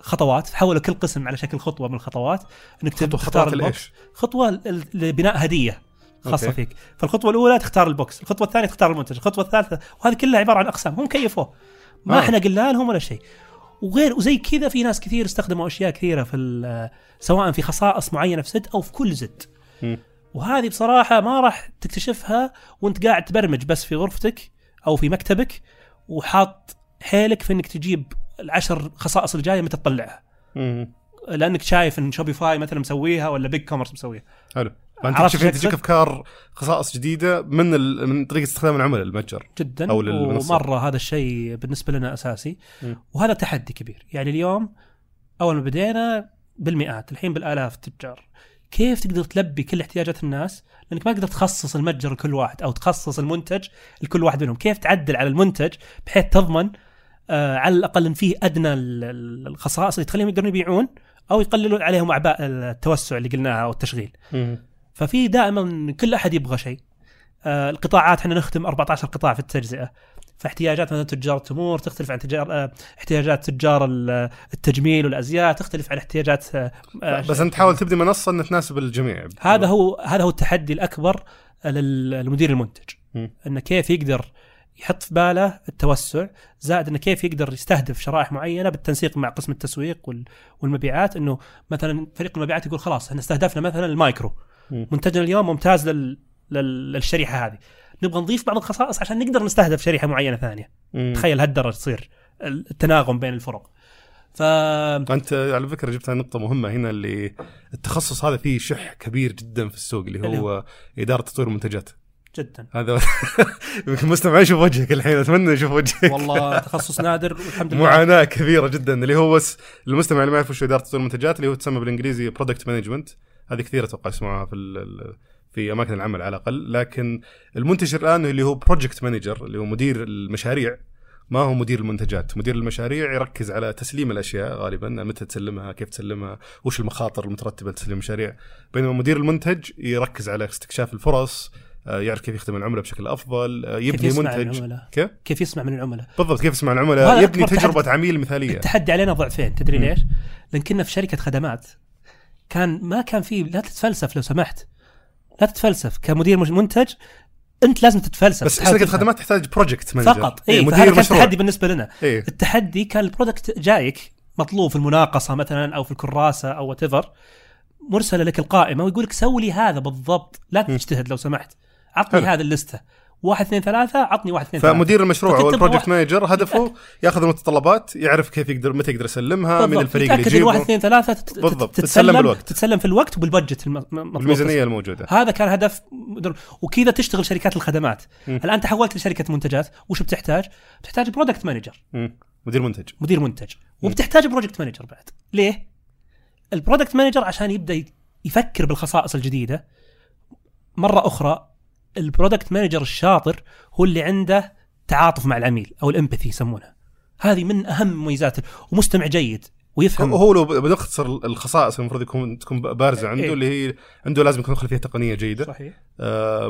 خطوات. حولوا كل قسم على شكل خطوة من الخطوات. إنك خطوة تختار خطوات ال box؟ خطوة لبناء هدية خاصة أوكي. فيك. فالخطوة الأولى تختار ال box الخطوة الثانية تختار المنتج الخطوة الثالثة وهذه كلها عبارة عن أقسام هم كيفوه ما آه. إحنا قلنا لهم ولا شيء. وغير وزي كذا في ناس كثير استخدموا أشياء كثيرة في سواء في خصائص معينة في زد أو في كل زد. وهذه بصراحة ما راح تكتشفها وأنت قاعد تبرمج بس في غرفتك أو في مكتبك وحاط حيلك في إنك تجيب العشر خصائص الجاية متى تطلعها. لأنك شايف إن Shopify مثلا مسويها ولا BigCommerce مسويها حلو فانت تشوف شو تجيك؟ أفكار خصائص جديدة من ال... من طريقة استخدام العملاء المتجر جدا أو للمنصة. ومرة هذا الشيء بالنسبة لنا أساسي م. وهذا تحدي كبير يعني اليوم أول ما بدينا بالمئات الحين بالآلاف التجار كيف تقدر تلبي كل احتياجات الناس لأنك ما تقدر تخصص المتجر لكل واحد أو تخصص المنتج لكل واحد منهم كيف تعدل على المنتج بحيث تضمن آه على الأقل إن فيه أدنى ال- ال- الخصائص اللي تخليهم يقدرون يبيعون أو يقللوا عليهم أعباء التوسع اللي قلناها أو التشغيل. ففي دائما كل أحد يبغى شيء. آه القطاعات إحنا نختم 14 قطاع في التجزئة. فاحتياجات مثلا تجار التمور تختلف عن تجار آه، احتياجات تجار ال- التجميل والأزياء تختلف عن احتياجات آه، بس أنت تحاول تبني منصة إنها تناسب الجميع. هذا هو هذا هو التحدي الأكبر لل- للمدير المنتج. انه كيف يقدر يحط في باله التوسع زائد انه كيف يقدر يستهدف شرائح معينة بالتنسيق مع قسم التسويق وال- والمبيعات. إنه مثلا فريق المبيعات يقول خلاص إحنا استهدفنا مثلا المايكرو. منتجنا اليوم ممتاز لل... لل... للشريحة هذه. نبغى نضيف بعض الخصائص عشان نقدر نستهدف شريحة معينة ثانية. مم. تخيل هالدرجة تصير التناغم بين الفرق. ف انت على فكرة جبت نقطة مهمة هنا اللي التخصص هذا فيه شح كبير جدا في السوق اللي اللي هو إدارة تطوير المنتجات. جدا. هذا يمكن المستمع يشوف وجهك الحين أتمنى يشوف وجهك. والله تخصص نادر والحمد لله. معاناة كبيرة جدا اللي هو بس المستمع اللي ما يعرف وش إدارة تطوير المنتجات اللي هو تسمى بالإنجليزي product management هذه كثير أتوقع يسمعوها في في أماكن العمل على الأقل. لكن المنتشر الآن اللي هو project manager اللي هو مدير المشاريع ما هو مدير المنتجات. مدير المشاريع يركز على تسليم الأشياء غالبا متى تسلمها كيف تسلمها وش المخاطر المترتبة لتسليم المشاريع. بينما مدير المنتج يركز على استكشاف الفرص آه، يعرف كيف يخدم العملاء بشكل أفضل آه، كيف يبني يسمع من منتج. العملاء؟ كيف؟ كيف يسمع من العملاء؟ بالضبط كيف يسمع وهذا العملاء يبني تجربة تحدي. عميل مثالية. التحدي علينا ضعفين تدري. ليش؟ لأن كنا في شركة خدمات. كان ما كان في لا تتفلسف لو سمحت. لا تتفلسف. كمدير منتج انت لازم تتفلسف. بس شركه. خدمات تحتاج project manager فقط. إيه اي مدير فهذا كان مشروع. تحدي بالنسبة لنا. إيه. التحدي كان ال product جايك مطلوب في المناقصة مثلا أو في الكراسة أو وات مرسلة لك القائمة ويقول لك سوي لي هذا بالضبط. لا. تجتهد لو سمحت. عطني. هذه اللستة. واحد اثنين ثلاثة عطني واحد اثنين ثلاثة فمدير المشروع أو ال project manager هدفه ياخذ المتطلبات يعرف كيف يقدر متى يقدر يسلمها من. الفريق اللي إن واحد يجيبه اثنين تت- تت- بالضبط. تتسلم بالوقت. تتسلم في الوقت وبال budget الم- مطلوب الميزانية الموجودة هذا كان هدف مدر- وكذا تشتغل شركات الخدمات م. الآن تحولت لشركة منتجات وش بتحتاج؟ بتحتاج product manager. مدير منتج مدير منتج وبتحتاج project manager بعد ليه؟ ال product manager عشان يبدأ يفكر بالخصائص الجديدة مرة أخرى ال product manager الشاطر هو اللي عنده تعاطف مع العميل أو الإمباثي يسمونها هذه من أهم مميزاته ومستمع جيد ويفهم. هو لو بنختصر الخصائص المفروض يكون تكون بارزة عنده إيه. اللي هي عنده لازم يكون خلفيه تقنية جيدة. صحيح.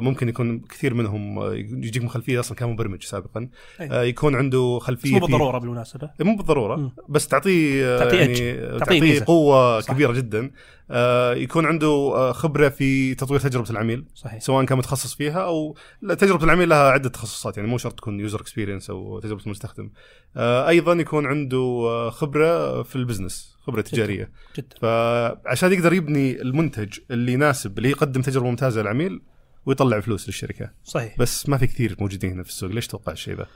ممكن يكون كثير منهم آه، يجيك من خلفية أصلا كان مبرمج سابقا. آه يكون عنده خلفية مو في- بالضرورة بالمناسبة مو بالضرورة مم. بس تعطيه آه، تعطيه يعني. تعطيه ميزة. قوة صح. كبيرة جدا آه، يكون عنده آه، خبرة في تطوير تجربة العميل صحيح سواء كان متخصص فيها أو تجربة العميل لها عدة تخصصات يعني مو شرط تكون user experience أو تجربة المستخدم آه، أيضا يكون عنده آه، خبرة في ال business خبرة تجارية. جدا. فعشان يقدر يبني المنتج اللي يناسب اللي يقدم تجربة ممتازة للعميل ويطلع فلوس للشركة. صحيح. بس ما في كثير موجودين هنا في السوق. ليش توقع الشيء ذا؟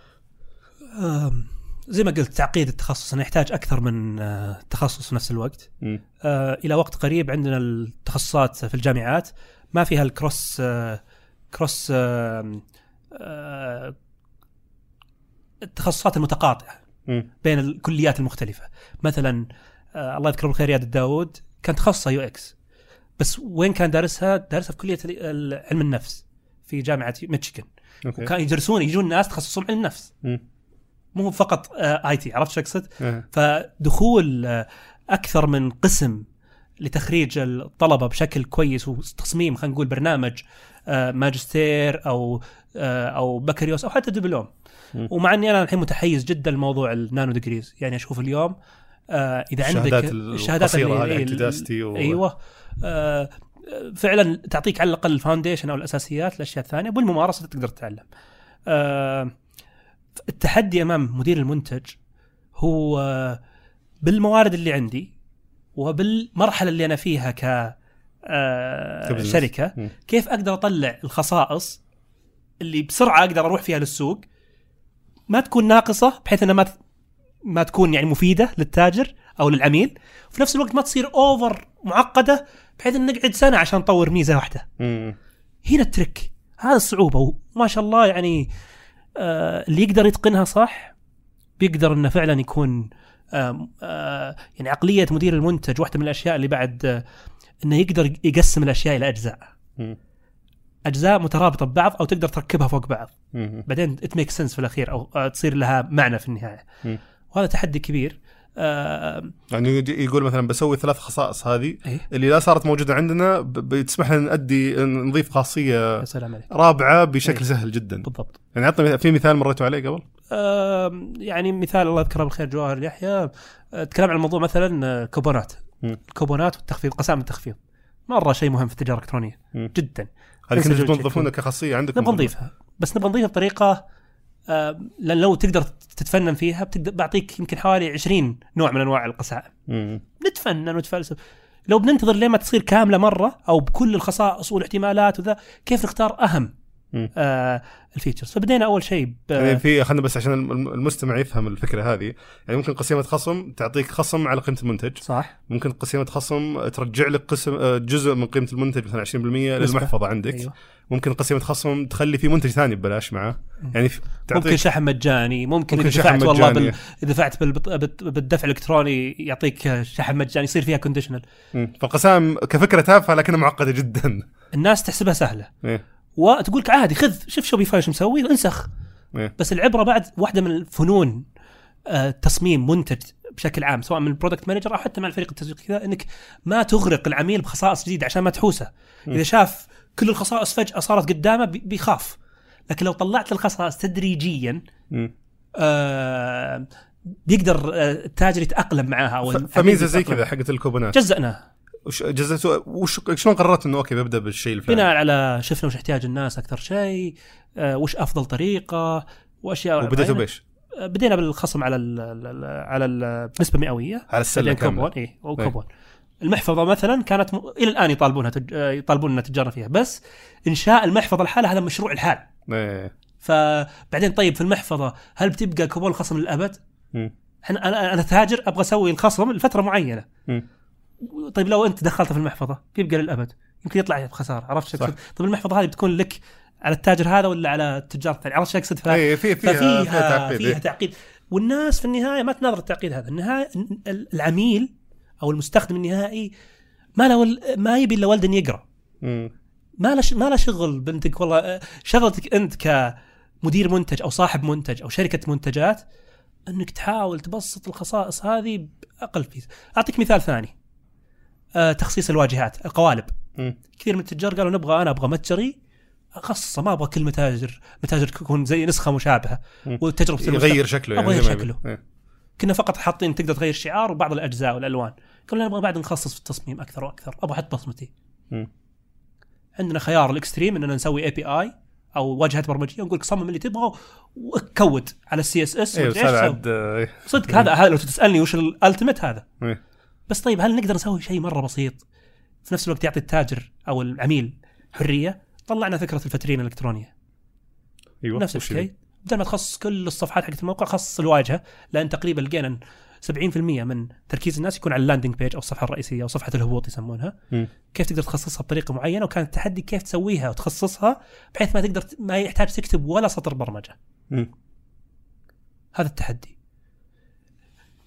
زي ما قلت تعقيد التخصص إنه يحتاج أكثر من آه، تخصص في نفس الوقت. آه، إلى وقت قريب عندنا التخصصات في الجامعات. ما فيها ال cross آه، كروس التخصصات المتقاطعة. بين الكليات المختلفة. مثلا الله يذكره بالخير رياض الداود كان تخصصه UX بس وين كان دارسها؟ دارسها في كلية علم النفس في جامعة ميشيغان وكان يدرسون يجون ناس تخصصهم علم نفس مم. مو فقط IT عرفت شو أقصد؟ آه. فدخول آه، أكثر من قسم لتخريج الطلبة بشكل كويس وتصميم خلينا نقول برنامج آه، ماجستير أو آه، أو بكالوريوس أو حتى دبلوم م. ومع إني أنا الحين متحيز جدا لموضوع ال nano degrees يعني أشوف اليوم آه، إذا عندك الشهادات حقت Udacity و- أيوه آه، فعلا تعطيك على الأقل ال foundation أو الأساسيات الاشياء الثانية بالممارسة تقدر تتعلم. آه، التحدي أمام مدير المنتج هو آه، بالموارد اللي عندي وبالمرحلة اللي أنا فيها ك آه،. شركة. كيف أقدر أطلع الخصائص اللي بسرعة أقدر أروح فيها للسوق ما تكون ناقصة بحيث إنها ما ما تكون يعني مفيدة للتاجر أو للعميل وفي نفس الوقت ما تصير اوفر معقدة بحيث ان نقعد سنة عشان نطور ميزة واحدة مم. هنا الترك هذا الصعوبة وما شاء الله يعني آه اللي يقدر يتقنها صح بيقدر إنه فعلا يكون آه آه يعني عقلية مدير المنتج واحدة من الأشياء اللي بعد آه إنه يقدر يقسم الأشياء إلى أجزاء مم. أجزاء مترابطة ببعض أو تقدر تركبها فوق بعض مم. بعدين ات ميك سنس في الأخير أو آه، تصير لها معنى في النهاية مم. وهذا تحدي كبير. آه يعني يقول مثلا بسوي ثلاث خصائص هذه إيه. اللي لا صارت موجودة عندنا بتسمح لنا نأدي نضيف خاصية سلام عليك. رابعة بشكل إيه. سهل جدا. بالضبط. يعني عطنا في مثال مريتوا عليه قبل؟ آه يعني مثال الله يذكره بالخير جواهر يحيى. آه، تكلم عن الموضوع مثلا آه، كوبونات. الكوبونات والتخفيض قسائم التخفيض. مره شيء مهم في التجارة الإلكترونية. جدا. هذه كنتوا تضيفونها كخاصية عندكم نبغى نضيفها. بس نبغى نضيفها بطريقة لأن لو تقدر تتفنن فيها بتقدر بعطيك يمكن حوالي 20 نوع من أنواع القسائم. نتفنن ونتفلسف لو بننتظر لين تصير كاملة مرة أو بكل الخصائص والإحتمالات وذا كيف نختار أهم. آه ال features فبدينا أول شيء ب- يعني في خلينا بس عشان الم- المستمع يفهم الفكرة هذه. يعني ممكن قسيمة خصم تعطيك خصم على قيمة المنتج. صح. ممكن قسيمة خصم ترجع لك قسم آه، جزء من قيمة المنتج مثلا 20% نسبة. للمحفظة عندك. أيوه. ممكن قسيمة خصم تخلي في منتج ثاني ببلاش معاه يعني في- ممكن تعطيك شحن مجاني. ممكن, ممكن إذا شحن دفعت والله مجاني. بال... إذا دفعت بال... بال- بالدفع الإلكتروني يعطيك شحن مجاني يصير فيها conditional. فالقسائم كفكرة تافهة لكنها معقدة جدا. الناس تحسبها سهلة. إيه. وتقول لك عادي خذ شوف Shopify إيش مسوي انسخ إيه. بس العبرة بعد واحدة من الفنون آه، تصميم منتج بشكل عام سواء من ال product manager أو حتى مع الفريق التسويقي كذا إنك ما تغرق العميل بخصائص جديدة عشان ما تحوسه إذا شاف كل الخصائص فجأة صارت قدامه بي- بيخاف لكن لو طلعت الخصائص تدريجيا. آه بيقدر آه، التاجر يتأقلم معاها أو فميزة زي. كذا حقت الكوبونات جزأناه وش جزأتوا وش شلون قررت إنه أوكي ببدأ بالشيء الفلاني؟ بناء على شفنا وش احتياج الناس أكثر شيء آه وش أفضل طريقة وأشياء وبديتوا. بإيش؟ آه، بدينا بالخصم على ال ال على النسبة مئوية على السلة كاملة كوبون إيه أو كوبون المحفظة مثلا كانت م... إلى الآن يطالبونها تج... آه، يطالبوننا تجارنا فيها بس إنشاء المحفظة لحالها هذا مشروع الحال إيه. فبعدين طيب في المحفظة هل بتبقى كوبون الخصم للأبد؟ مم. أنا أنا تاجر أبغى أسوي الخصم لفترة معينة مم. طيب لو انت دخلته في المحفظة بيبقى للأبد يمكن يطلع بخساره عرفت شو صح. أقصد؟ طيب المحفظة هذه بتكون لك على التاجر هذا ولا على التجار الثاني عرفت شو أقصد؟ في فيها ففيها فيها تعقيد فيها إيه. تعقيد والناس في النهاية ما تناظر التعقيد هذا النهايه العميل أو المستخدم النهائي ما له ما يبي إلا ولد يقرأ. ما له ما له شغل بنتك والله آه، شغلتك أنت كمدير منتج أو صاحب منتج أو شركة منتجات أنك تحاول تبسط الخصائص هذه بأقل فيس أعطيك مثال ثاني تخصيص الواجهات القوالب. كثير من التجار قالوا نبغى أنا أبغى متجري أخصصه ما أبغى كل متاجر متاجر تكون زي نسخة مشابهة. وتجربه يغير شكله يعني يغير. شكله. إيه. كنا فقط حاطين تقدر تغير الشعار وبعض الأجزاء والألوان قالوا نبغى بعد نخصص في التصميم أكثر وأكثر أبغى أحط بصمتي مم. عندنا خيار ال extreme إننا نسوي API أو واجهه برمجية ونقول لك صمم اللي تبغاه وكود على ال CSS. صدق هذا هذا لو تسألني وش ال ultimate هذا إيه. بس طيب هل نقدر نسوي شيء مرة بسيط؟ في نفس الوقت يعطي التاجر أو العميل حرية طلعنا فكرة الفترينة الإلكترونية. أيوه نفس الشيء. بدل ما تخصص كل الصفحات حقت الموقع خصص الواجهة لأن تقريبا لقينا 70% من تركيز الناس يكون على ال landing page أو الصفحة الرئيسية أو صفحة الهبوط يسمونها. مم. كيف تقدر تخصصها بطريقة معينة وكان التحدي كيف تسويها وتخصصها بحيث ما تقدر ما يحتاج تكتب ولا سطر برمجة. مم. هذا التحدي.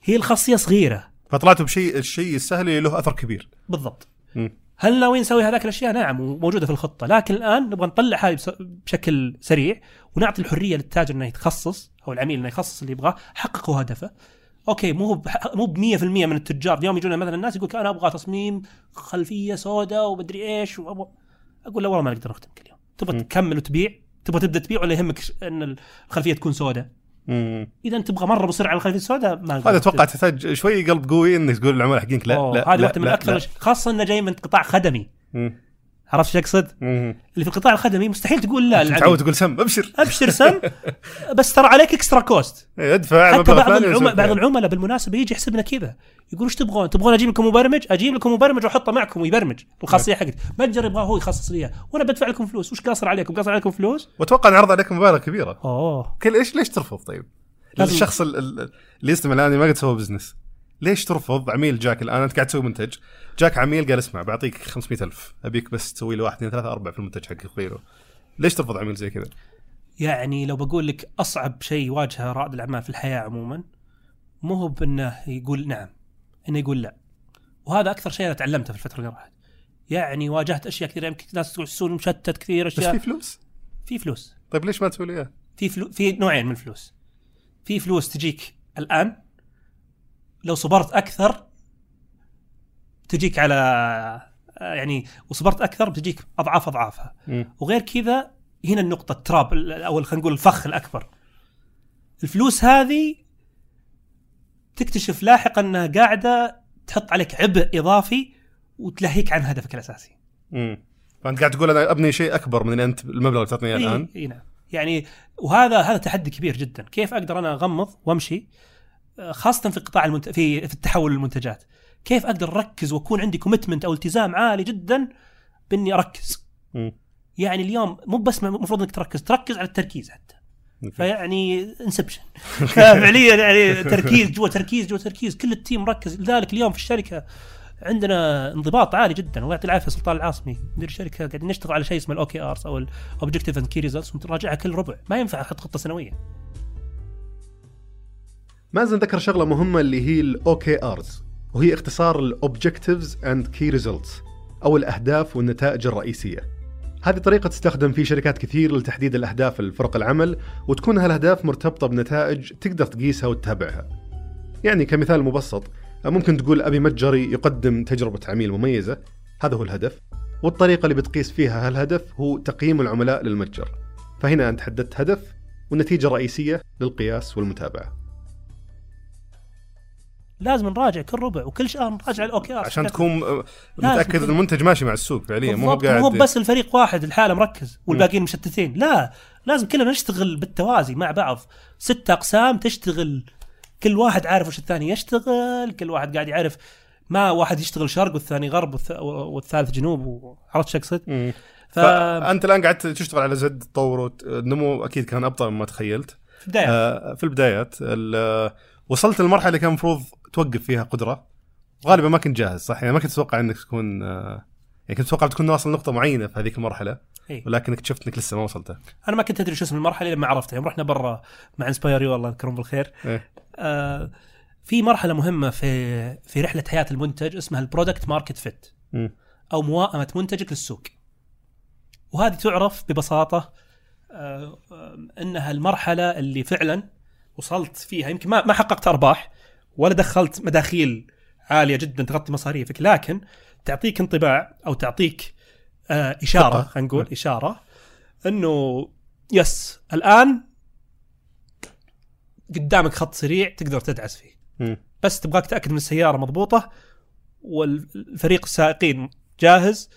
هي الخاصية صغيرة. فطلعتوا بشيء الشيء السهل اللي له أثر كبير بالضبط مم. هل ناويين نسوي هذاك الأشياء؟ نعم وموجوده في الخطة، لكن الآن نبغى نطلع هذه بشكل سريع ونعطي الحرية للتاجر إنه يتخصص أو العميل إنه يخصص اللي يبغاه، حققوا هدفه. أوكي مو مو ب 100% من التجار اليوم يجونا مثلا الناس يقول أنا أبغى تصميم خلفية سوداء ومدري إيش وأبغى أقول له والله ما نقدر نخدمك اليوم، تبغى م. تكمل وتبيع؟ تبغى تبدأ تبيع ولا يهمك إن الخلفية تكون سوداء؟ إذا تبغى مرة مصر على الخلفيه السوداء ما هذا أتوقع تحتاج شوي قلب قوي إنك تقول للعملاء حقينك لا لا هذه واحدة من أكثر خاصة إنه جاي من قطاع خدمي، مم. عرفت شو أقصد؟ اللي في القطاع الخدمي مستحيل تقول لا. متعود تقول سم أبشر أبشر سم بس ترى عليك extra cost إيه، ادفع حتى بعض العملاء بعض. العملاء بالمناسبة يجي يحسبنا كذا يقول إيش تبغون؟ تبغون أجيب لكم مبرمج؟ أجيب لكم مبرمج وأحطه معكم ويبرمج الخاصية نعم. حقتي، متجر يبغاه هو يخصص لي وأنا بدفع لكم فلوس، وش قاصر عليكم؟ قاصر عليكم فلوس؟ وأتوقع نعرض عليكم مبالغ كبيرة أوه كل إيش ليش ترفض طيب؟ الشخص ال- ال- اللي يستمع الآن ما قد سوى business ليش ترفض عميل جاك الآن أنت قاعد تسوي منتج جاك عميل قال اسمع بعطيك 500000 أبيك بس تسوي لي واحد اثنين ثلاثة أربعة في المنتج حقك غيره. ليش ترفض عميل زي كذا؟ يعني لو بقول لك أصعب شيء يواجهه رائد الأعمال في الحياة عموما مو هو بأنه يقول نعم إنه يقول لا. وهذا أكثر شيء أنا تعلمته في الفترة اللي راحت. يعني واجهت أشياء كثيرة يمكن ناس السوق مشتت كثير بس أشياء. في فلوس؟ في فلوس. طيب ليش ما تسوي لي إياه؟ في فلو في نوعين من الفلوس. في فلوس تجيك الآن لو صبرت أكثر تجيك على يعني وصبرت أكثر بتجيك أضعاف أضعافها. مم. وغير كذا هنا النقطة التراب أو خلينا نقول الفخ الأكبر. الفلوس هذه تكتشف لاحقا أنها قاعدة تحط عليك عبء إضافي وتلهيك عن هدفك الأساسي. مم. فأنت قاعد تقول أنا أبني شيء أكبر من اللي أنت المبلغ اللي تعطيني إياه الآن. إي نعم. يعني وهذا هذا تحدي كبير جدا. كيف أقدر أنا أغمض وأمشي؟ آه، خاصة في قطاع المنت... في في التحول للمنتجات. كيف أقدر أركز وأكون عندي commitment أو التزام عالي جدا بإني أركز؟ مم. يعني اليوم مو بس المفروض إنك تركز تركز على التركيز حتى. فيعني inception فعليا يعني تركيز جوا تركيز جوا تركيز. كل ال team مركز. لذلك اليوم في الشركة عندنا انضباط عالي جدا. الله يعطي العافية سلطان العاصمي مدير الشركة. قاعدين نشتغل على شيء اسمه ال OKRs أو ال objective and key results ونراجعها كل ربع. ما ينفع أحط خطة سنوية. مازن ذكر شغلة مهمة اللي هي ال OKRs وهي اختصار ال objectives and key results أو الأهداف والنتائج الرئيسية. هذه طريقة تستخدم في شركات كثير لتحديد الأهداف لفرق العمل وتكون هالأهداف مرتبطة بنتائج تقدر تقيسها وتتابعها. يعني كمثال مبسط ممكن تقول أبي متجري يقدم تجربة عميل مميزة. هذا هو الهدف. والطريقة اللي بتقيس فيها هالهدف هو تقييم العملاء للمتجر. فهنا أنت حددت هدف والنتيجة الرئيسية للقياس والمتابعة. لازم نراجع كل ربع وكل شهر نراجع ال OKRs عشان تكون متأكد إن المنتج ماشي مع السوق فعليا مو بالضبط مو قاعد بس الفريق واحد الحالة مركز والباقيين مشتتين. لا لازم كلنا نشتغل بالتوازي مع بعض. ست أقسام تشتغل كل واحد عارف وش الثاني يشتغل كل واحد قاعد يعرف ما واحد يشتغل شرق والثاني غرب والث- والثالث جنوب عرفت شو أقصد؟ ف فانت الآن قاعد تشتغل على زد تطور النمو أكيد كان أبطأ مما تخيلت. في البدايه آه، في البدايات ال- وصلت للمرحله اللي كان المفروض توقف فيها قدرة. غالبا ما كنت جاهز صح؟ يعني ما كنت أتوقع إنك تكون آه، يعني كنت أتوقع تكون واصل نقطة معينة في هذيك المرحلة إيه. ولكن اكتشفت إنك لسه ما وصلتها أنا ما كنت أدري شو اسم المرحلة لما عرفتها يوم رحنا برا مع Inspire U الله يذكرهم بالخير. إيه. آه في مرحلة مهمة في في رحلة حياة المنتج اسمها ال product market fit. أو موائمة منتجك للسوق. وهذه تعرف ببساطة آه، إنها المرحلة اللي فعلا وصلت فيها. يمكن ما ما حققت أرباح ولا دخلت مداخيل عالية جدا تغطي مصاريفك لكن تعطيك انطباع أو تعطيك آه، إشارة. خلينا نقول نعم. إشارة إنه يس الآن قدامك خط سريع تقدر تدعس فيه. بس تبغاك تأكد من السيارة مضبوطة والفريق السائقين جاهز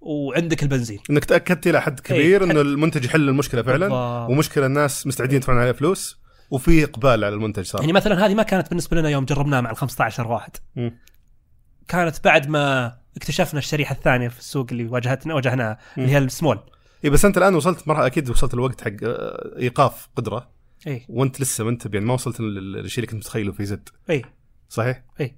وعندك البنزين إنك تأكدت إلى حد كبير حد- انه المنتج يحل المشكلة فعلا بالضبط. ومشكلة الناس مستعدين يدفعون عليها فلوس وفي إقبال على المنتج صار. يعني مثلا هذه ما كانت بالنسبة لنا يوم جربناه مع ال 15 واحد. مم. كانت بعد ما اكتشفنا الشريحة الثانية في السوق اللي واجهتنا واجهناها اللي هي السمول. اي بس أنت الآن وصلت مرحلة أكيد وصلت الوقت حق آه، إيقاف قدرة. إي. وأنت لسه ما انت يعني ما وصلت لل- للشيء اللي كنت متخيله في زد. إي. صحيح؟ إي.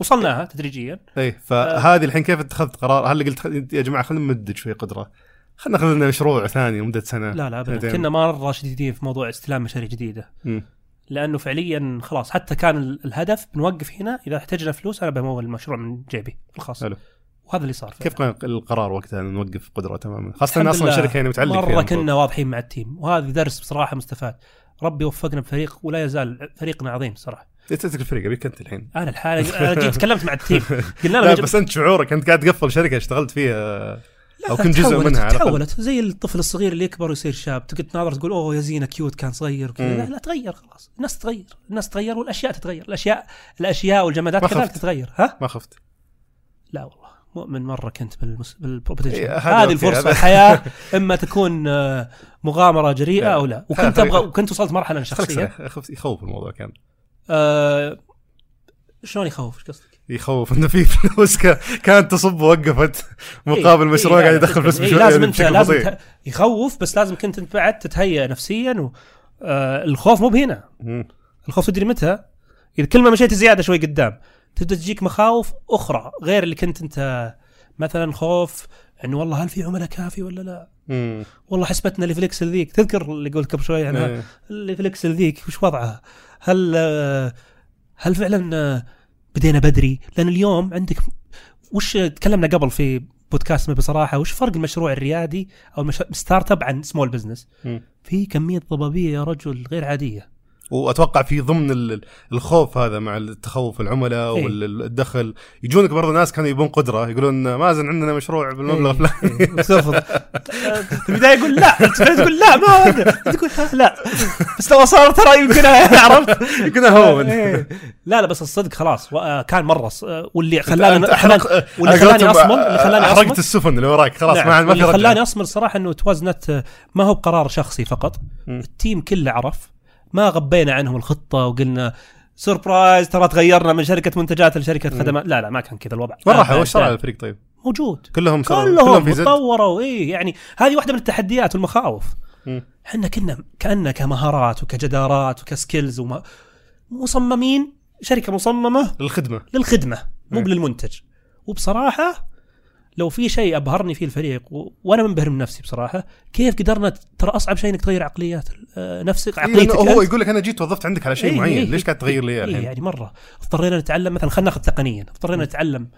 وصلناها تدريجيا. إي فهذه الحين كيف اتخذت قرار؟ هل قلت يا جماعة خلينا نمدد شوي قدرة. خلينا ناخذ لنا مشروع ثاني لمدة سنة. لا لا ابدا. كنا مره شديدين في موضوع استلام مشاريع جديدة. مم. لأنه فعليا خلاص حتى كان ال- الهدف بنوقف هنا إذا احتجنا فلوس أنا بمول المشروع من جيبي الخاص. حلو. وهذا اللي صار كيف كان القرار وقتها نوقف قدرة؟ تماما؟ خاصة ان أصلا لله. شركة يعني متعلق فيها مرة المفروض. كنا واضحين مع ال team. وهذا درس بصراحة مستفاد. ربي وفقنا بفريق ولا يزال فريقنا عظيم صراحة. تترك الفريق ابيك انت الحين. أنا الحالة أنا جيت تكلمت مع ال team. قلنا لا له بس أنت شعورك أنت قاعد تقفل شركة اشتغلت فيها. أو كنت جزء منها على. تحولت. زي الطفل الصغير اللي يكبر ويصير شاب تقعد تناظر تقول أوه يا زينة cute كان صغير. وكذا. لا, لا تغير خلاص. الناس تغير الناس تغير والأشياء تتغير. الأشياء الأشياء والجمادات ما كذلك. تتغير. ها؟ ما خفت. لا والله مؤمن مرة كنت بالمس... بالبوتنشل إيه، هذه الفرصة الحياة إما تكون آه، مغامرة جريئة لا. أو لا. وكنت أبغى وكنت وصلت مرحلة أخف- يخوف الموضوع كان. آه شلون يخوف إيش قصدك؟ يخوف إنه في فلوس كا- كانت تصب ووقفت مقابل إيه، مشروع إيه، قاعد لا، يدخل فلوس إيه، بشو- لازم يعني انت لازم. ت- يخوف بس لازم كنت أنت بعد تتهيأ نفسيا و آه الخوف مو بهنا. الخوف تدري متى؟ إذا كل ما مشيت زيادة شوي قدام تبدأ تجيك مخاوف أخرى غير اللي كنت أنت مثلا خوف إنه والله هل في عملاء كافي ولا لا؟ مم. والله حسبتنا اللي فليكس ذيك تذكر اللي قلت قبل شوي عنها إيه. اللي فليكس ذيك وش وضعها؟ هل آه، هل فعلا بدينا بدري؟ لأن اليوم عندك وش تكلمنا قبل في بودكاست بصراحه وش فرق المشروع الريادي أو. startup عن small business؟ في كمية ضبابية يا رجل غير عادية وأتوقع في ضمن ال- الخوف هذا مع التخوف العملاء إيه. والدخل. يجونك برضه ناس كانوا يبون قدرة يقولون مازن عندنا مشروع بالمبلغ إيه، الفلاني. إيه، ترفض في البدايه يقول لا. تقول لا ما. تقول لا. بس لو صار ترى يمكن عرفت. يمكن هون إيه. لا لا بس الصدق خلاص. آه، كان مرة آه، واللي خلاني أحرق- واللي خلاني اصمل اللي خلاني احرقت السفن اللي وراك. خلاص نعم، ما ما رجعة. خلاني أصمل صراحة إنه توازنت ما هو بقرار شخصي فقط. ال team كله عرف. ما غبينا عنهم الخطة وقلنا surprise ترى تغيرنا من شركة منتجات لشركة. خدمات لا لا ما كان كذا الوضع وين راحوا. وش صار على الفريق طيب؟ موجود كلهم صاروا كلهم تطوروا اي يعني هذه واحدة من التحديات والمخاوف. إحنا كنا كأننا كمهارات وكجدارات وك skills وما مصممين شركة مصممة للخدمة للخدمة مو. للمنتج وبصراحة لو في شيء أبهرني فيه الفريق و... وأنا منبهر من نفسي بصراحة كيف قدرنا ترى أصعب شيء إنك تغير عقليات آه، نفسك إيه، عقليتك لأنه هو. يقول لك أنا جيت وظفت عندك على شيء إيه، معين إيه، ليش قاعد تغير لي إيه الحين؟ يعني مرة اضطرينا نتعلم مثلا خلينا ناخذ تقنيا اضطرينا نتعلم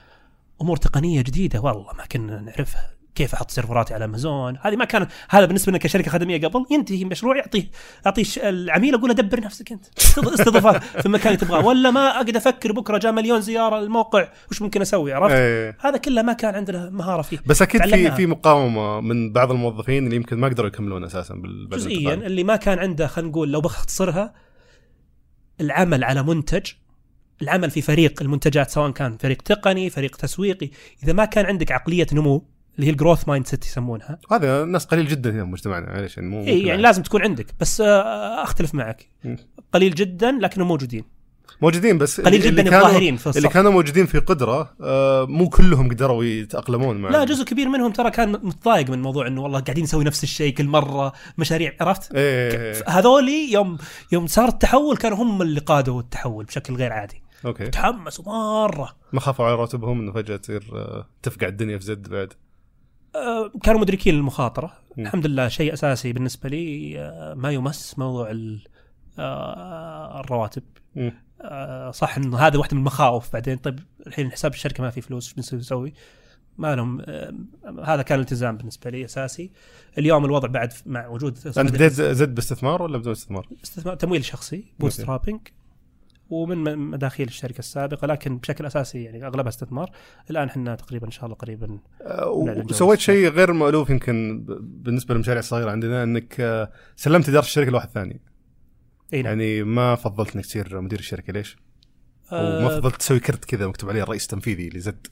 أمور تقنية جديدة والله ما كنا نعرفها كيف أحط سيرفراتي على أمازون هذه ما كان هذا بالنسبة لنا كشركة خدمية قبل ينتهي مشروع يعطيه اعطيه العميل أقول له دبر نفسك أنت استض- استضافات في المكان اللي تبغاه ولا ما أقعد أفكر بكرة جاء مليون زيارة للموقع وش ممكن أسوي عرفت إيه. هذا كله ما كان عندنا مهارة فيه بس أكيد في. في مقاومة من بعض الموظفين اللي يمكن ما قدروا يكملون أساسا جزئيا. اللي ما كان عنده خلينا نقول لو بختصرها العمل على منتج العمل في فريق المنتجات سواء كان فريق تقني فريق تسويقي إذا ما كان عندك عقلية نمو اللي هي ال growth mindset يسمونها. هذا ناس قليل جدا هنا في مجتمعنا معلش يعني مو إي يعني. لازم تكون عندك بس آه، أختلف معك. قليل جدا لكنهم موجودين. موجودين بس قليل اللي جدا كانوا- الظاهرين في اللي الصف. كانوا موجودين في قدرة آه، مو كلهم قدروا يتأقلمون مع لا جزء كبير منهم ترى كان متضايق من موضوع إنه والله قاعدين نسوي نفس الشيء كل مرة مشاريع عرفت؟ إيه هذولي يوم يوم صار التحول كانوا هم اللي قادوا التحول بشكل غير عادي. أوكي. تحمسوا مرة. ما خافوا على راتبهم إنه فجأة تصير آه، تفقع الدنيا في زد بعد. كانوا مدركين المخاطرة مم. الحمد لله شيء أساسي بالنسبة لي آه، ما يمس موضوع آه، الرواتب. آه، صح إنه هذا واحدة من المخاوف بعدين طيب الحين حساب الشركة ما في فلوس إيش بنسوي؟ ما لهم آه، هذا كان الالتزام بالنسبة لي أساسي اليوم الوضع بعد مع وجود أنت بديت زد باستثمار ولا بدون استثمار؟ استثمار تمويل شخصي bootstrapping ومن مداخيل الشركة السابقة لكن بشكل أساسي يعني أغلبها استثمار الآن إحنا تقريبا إن شاء الله قريبا آه،. وسويت شيء غير مألوف يمكن بالنسبة للمشاريع الصغيرة عندنا إنك آه، سلمت إدارة الشركة لواحد ثاني إي نعم يعني ما فضلت إنك تصير مدير الشركة ليش؟ آه، وما فضلت تسوي كرت كذا مكتوب عليه الرئيس التنفيذي لزد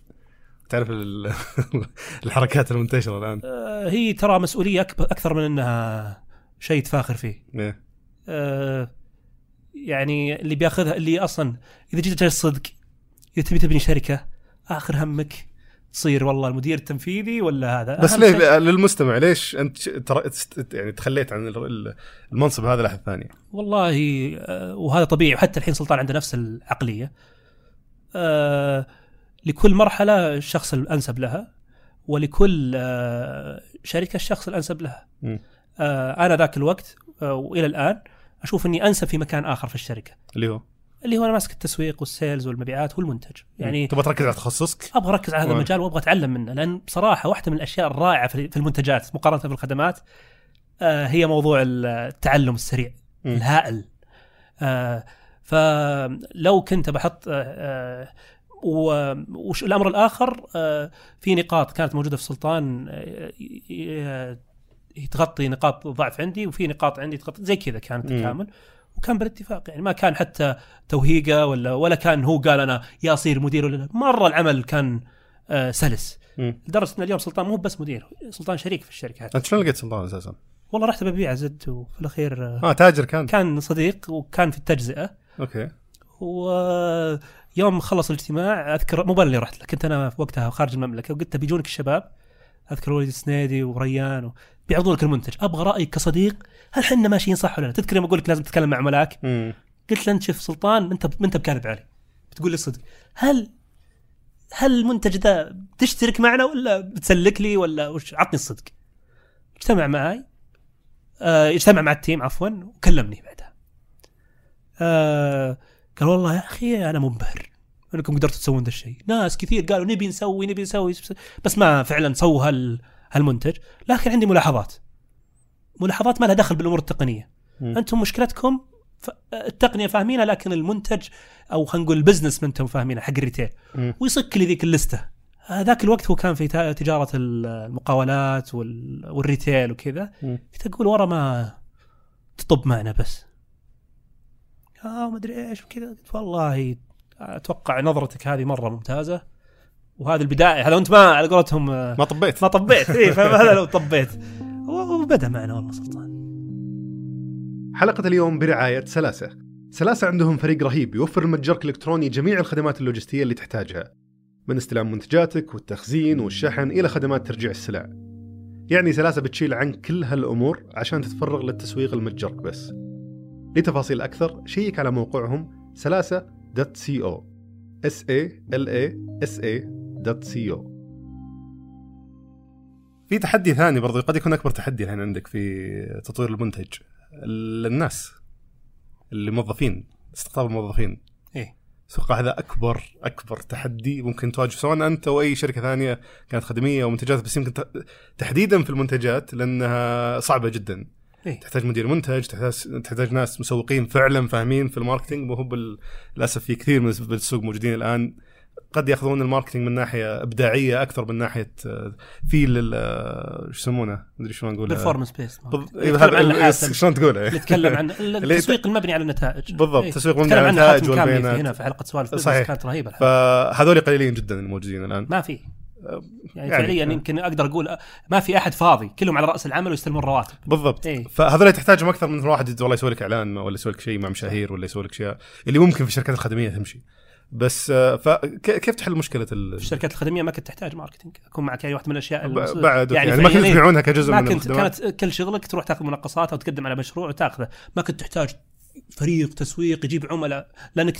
تعرف ال- الحركات المنتشرة الآن آه، هي ترى مسؤولية أكبر أكثر من إنها شيء تفاخر فيه إيه. آه، يعني اللي بياخذها اللي أصلا إذا جيت الصدق إذا تبي تبني شركة آخر همك تصير والله المدير التنفيذي ولا هذا. بس ليه؟ شيء- للمستمع ليش أنت يعني تخليت عن ال- المنصب هذا لاحد ثاني؟ والله آه، وهذا طبيعي. وحتى الحين سلطان عنده نفس العقلية. آه، لكل مرحلة الشخص الأنسب لها ولكل آه، شركة الشخص الأنسب لها. أنا ذاك الوقت وإلى الآن أشوف إني أنسب في مكان آخر في الشركة. اللي هو؟ اللي هو أنا ماسك التسويق والسيلز والمبيعات والمنتج. يعني تبغى تركز على تخصصك؟ أبغى أركز على هذا المجال وأبغى أتعلم منه لأن بصراحه واحدة من الأشياء الرائعة في المنتجات مقارنة بالخدمات آه، هي موضوع التعلم السريع مم. الهائل. آه، فلو كنت بحط آه، آه، و- وش الأمر الآخر؟ آه، في نقاط كانت موجودة في سلطان آه، تغطي نقاط ضعف عندي وفي نقاط عندي تغطي زي كذا كانت مم. تكامل وكان بالاتفاق يعني ما كان حتى توهيقه ولا ولا كان هو قال أنا يا اصير مدير ولا لا. مرة العمل كان آه، سلس. لدرجه ان اليوم سلطان مو بس مدير سلطان شريك في الشركة حتى أنت شلون لقيت سلطان أساسا؟ والله رحت ببيع زد وفي الأخير آه، آه تاجر كان كان صديق وكان في التجزئة أوكي ويوم خلص الاجتماع أذكر مو اللي رحت له كنت أنا في وقتها خارج المملكة وقلت بيجونك الشباب أذكر وليد السنيدي وريان و... بيعرضون لك المنتج. أبغى رأيك كصديق هل إحنا ماشيين صح ولا لا؟ تذكر يوم أقول لك لازم تتكلم مع عملاك مم. قلت له أنت شوف سلطان أنت أنت بكاذب علي. بتقول لي الصدق هل هل المنتج ده بتشترك معنا ولا بتسلك لي ولا وش؟ عطني الصدق. اجتمع معي آه اجتمع مع التيم عفوا وكلمني بعدها. آه قال والله يا أخي أنا منبهر. إنكم قدرتوا تسوون ذا الشيء. ناس كثير قالوا نبي نسوي نبي نسوي. بس ما فعلا سووا هال هالمنتج. لكن عندي ملاحظات. ملاحظات ما لها دخل بالأمور التقنية. مم. أنتم مشكلتكم التقنية فاهمينها لكن المنتج أو خلينا نقول ال business ما أنتم فاهمينه حق ال retail. ويصك لي ذيك ال list ة. هذاك الوقت هو كان في تجارة المقاولات وال- وال retail وكذا. أقول ورا ما تطب معنا بس. آه ما أدري إيش وكذا. قلت والله أتوقع نظرتك هذه مرة ممتازة. وهذه البداية هذا أنت ما على قولتهم آه، ما طبيت. ما طبيت. اي فهذا لو طبيت. وبدأ معنا والله سلطان. حلقة اليوم برعاية سلاسة. سلاسة عندهم فريق رهيب يوفر المتجر الإلكتروني جميع الخدمات اللوجستية اللي تحتاجها من استلام منتجاتك والتخزين والشحن إلى خدمات ترجيع السلع. يعني سلاسة بتشيل عنك كل هالأمور عشان تتفرغ للتسويق لمتجرك بس. لتفاصيل أكثر شيك على موقعهم سلاسة.co s a l a s a .co. في تحدي ثاني برضو قد يكون أكبر تحدي الحين عندك في تطوير المنتج. الناس اللي موظفين استقطاب الموظفين. إيه. أتوقع هذا أكبر أكبر تحدي ممكن تواجه سواء أنت أو أي شركة ثانية كانت خدمية أو منتجات بس يمكن تحديدا في المنتجات لأنها صعبة جدا. إيه. تحتاج مدير منتج تحتاج تحتاج ناس مسوقين فعلا فاهمين في الماركتينج وهو بال- للأسف في كثير من بالسوق موجودين الآن قد يأخذون ال marketing من ناحية إبداعية أكثر من ناحية في شو يسمونه مدري شلون نقول performance based. شلون تقوله اللي يتكلم عن التسويق المبني على النتائج بالضبط، إيه. تسويق مبني تكلم على النتائج والبيانات. هنا في حلقة سوالف صحيح. كانت رهيبة فهذول قليلين جدا الموجودين الآن ما في يعني, يعني، فعليا آه. يمكن أقدر أقول ما في أحد فاضي كلهم على رأس العمل ويستلمون رواتب. بالضبط. إيه. فهذول تحتاجهم أكثر من واحد والله يسوي لك اعلان ولا يسوي لك شيء مع مشاهير ولا يسوي لك اشياء اللي ممكن في الشركات الخدمية تمشي. بس آه، فكيف تحل مشكلة ال... في الشركات الخدمية ما كنت تحتاج ماركتينج. أكون معك يعني واحدة من الأشياء بعد يعني, يعني ما كنت. تبيعونها كجزء ما من كنت كانت كل شغلك تروح تاخذ منقصات أو تقدم على مشروع وتاخذه. ما كنت تحتاج فريق تسويق يجيب عملاء. لأنك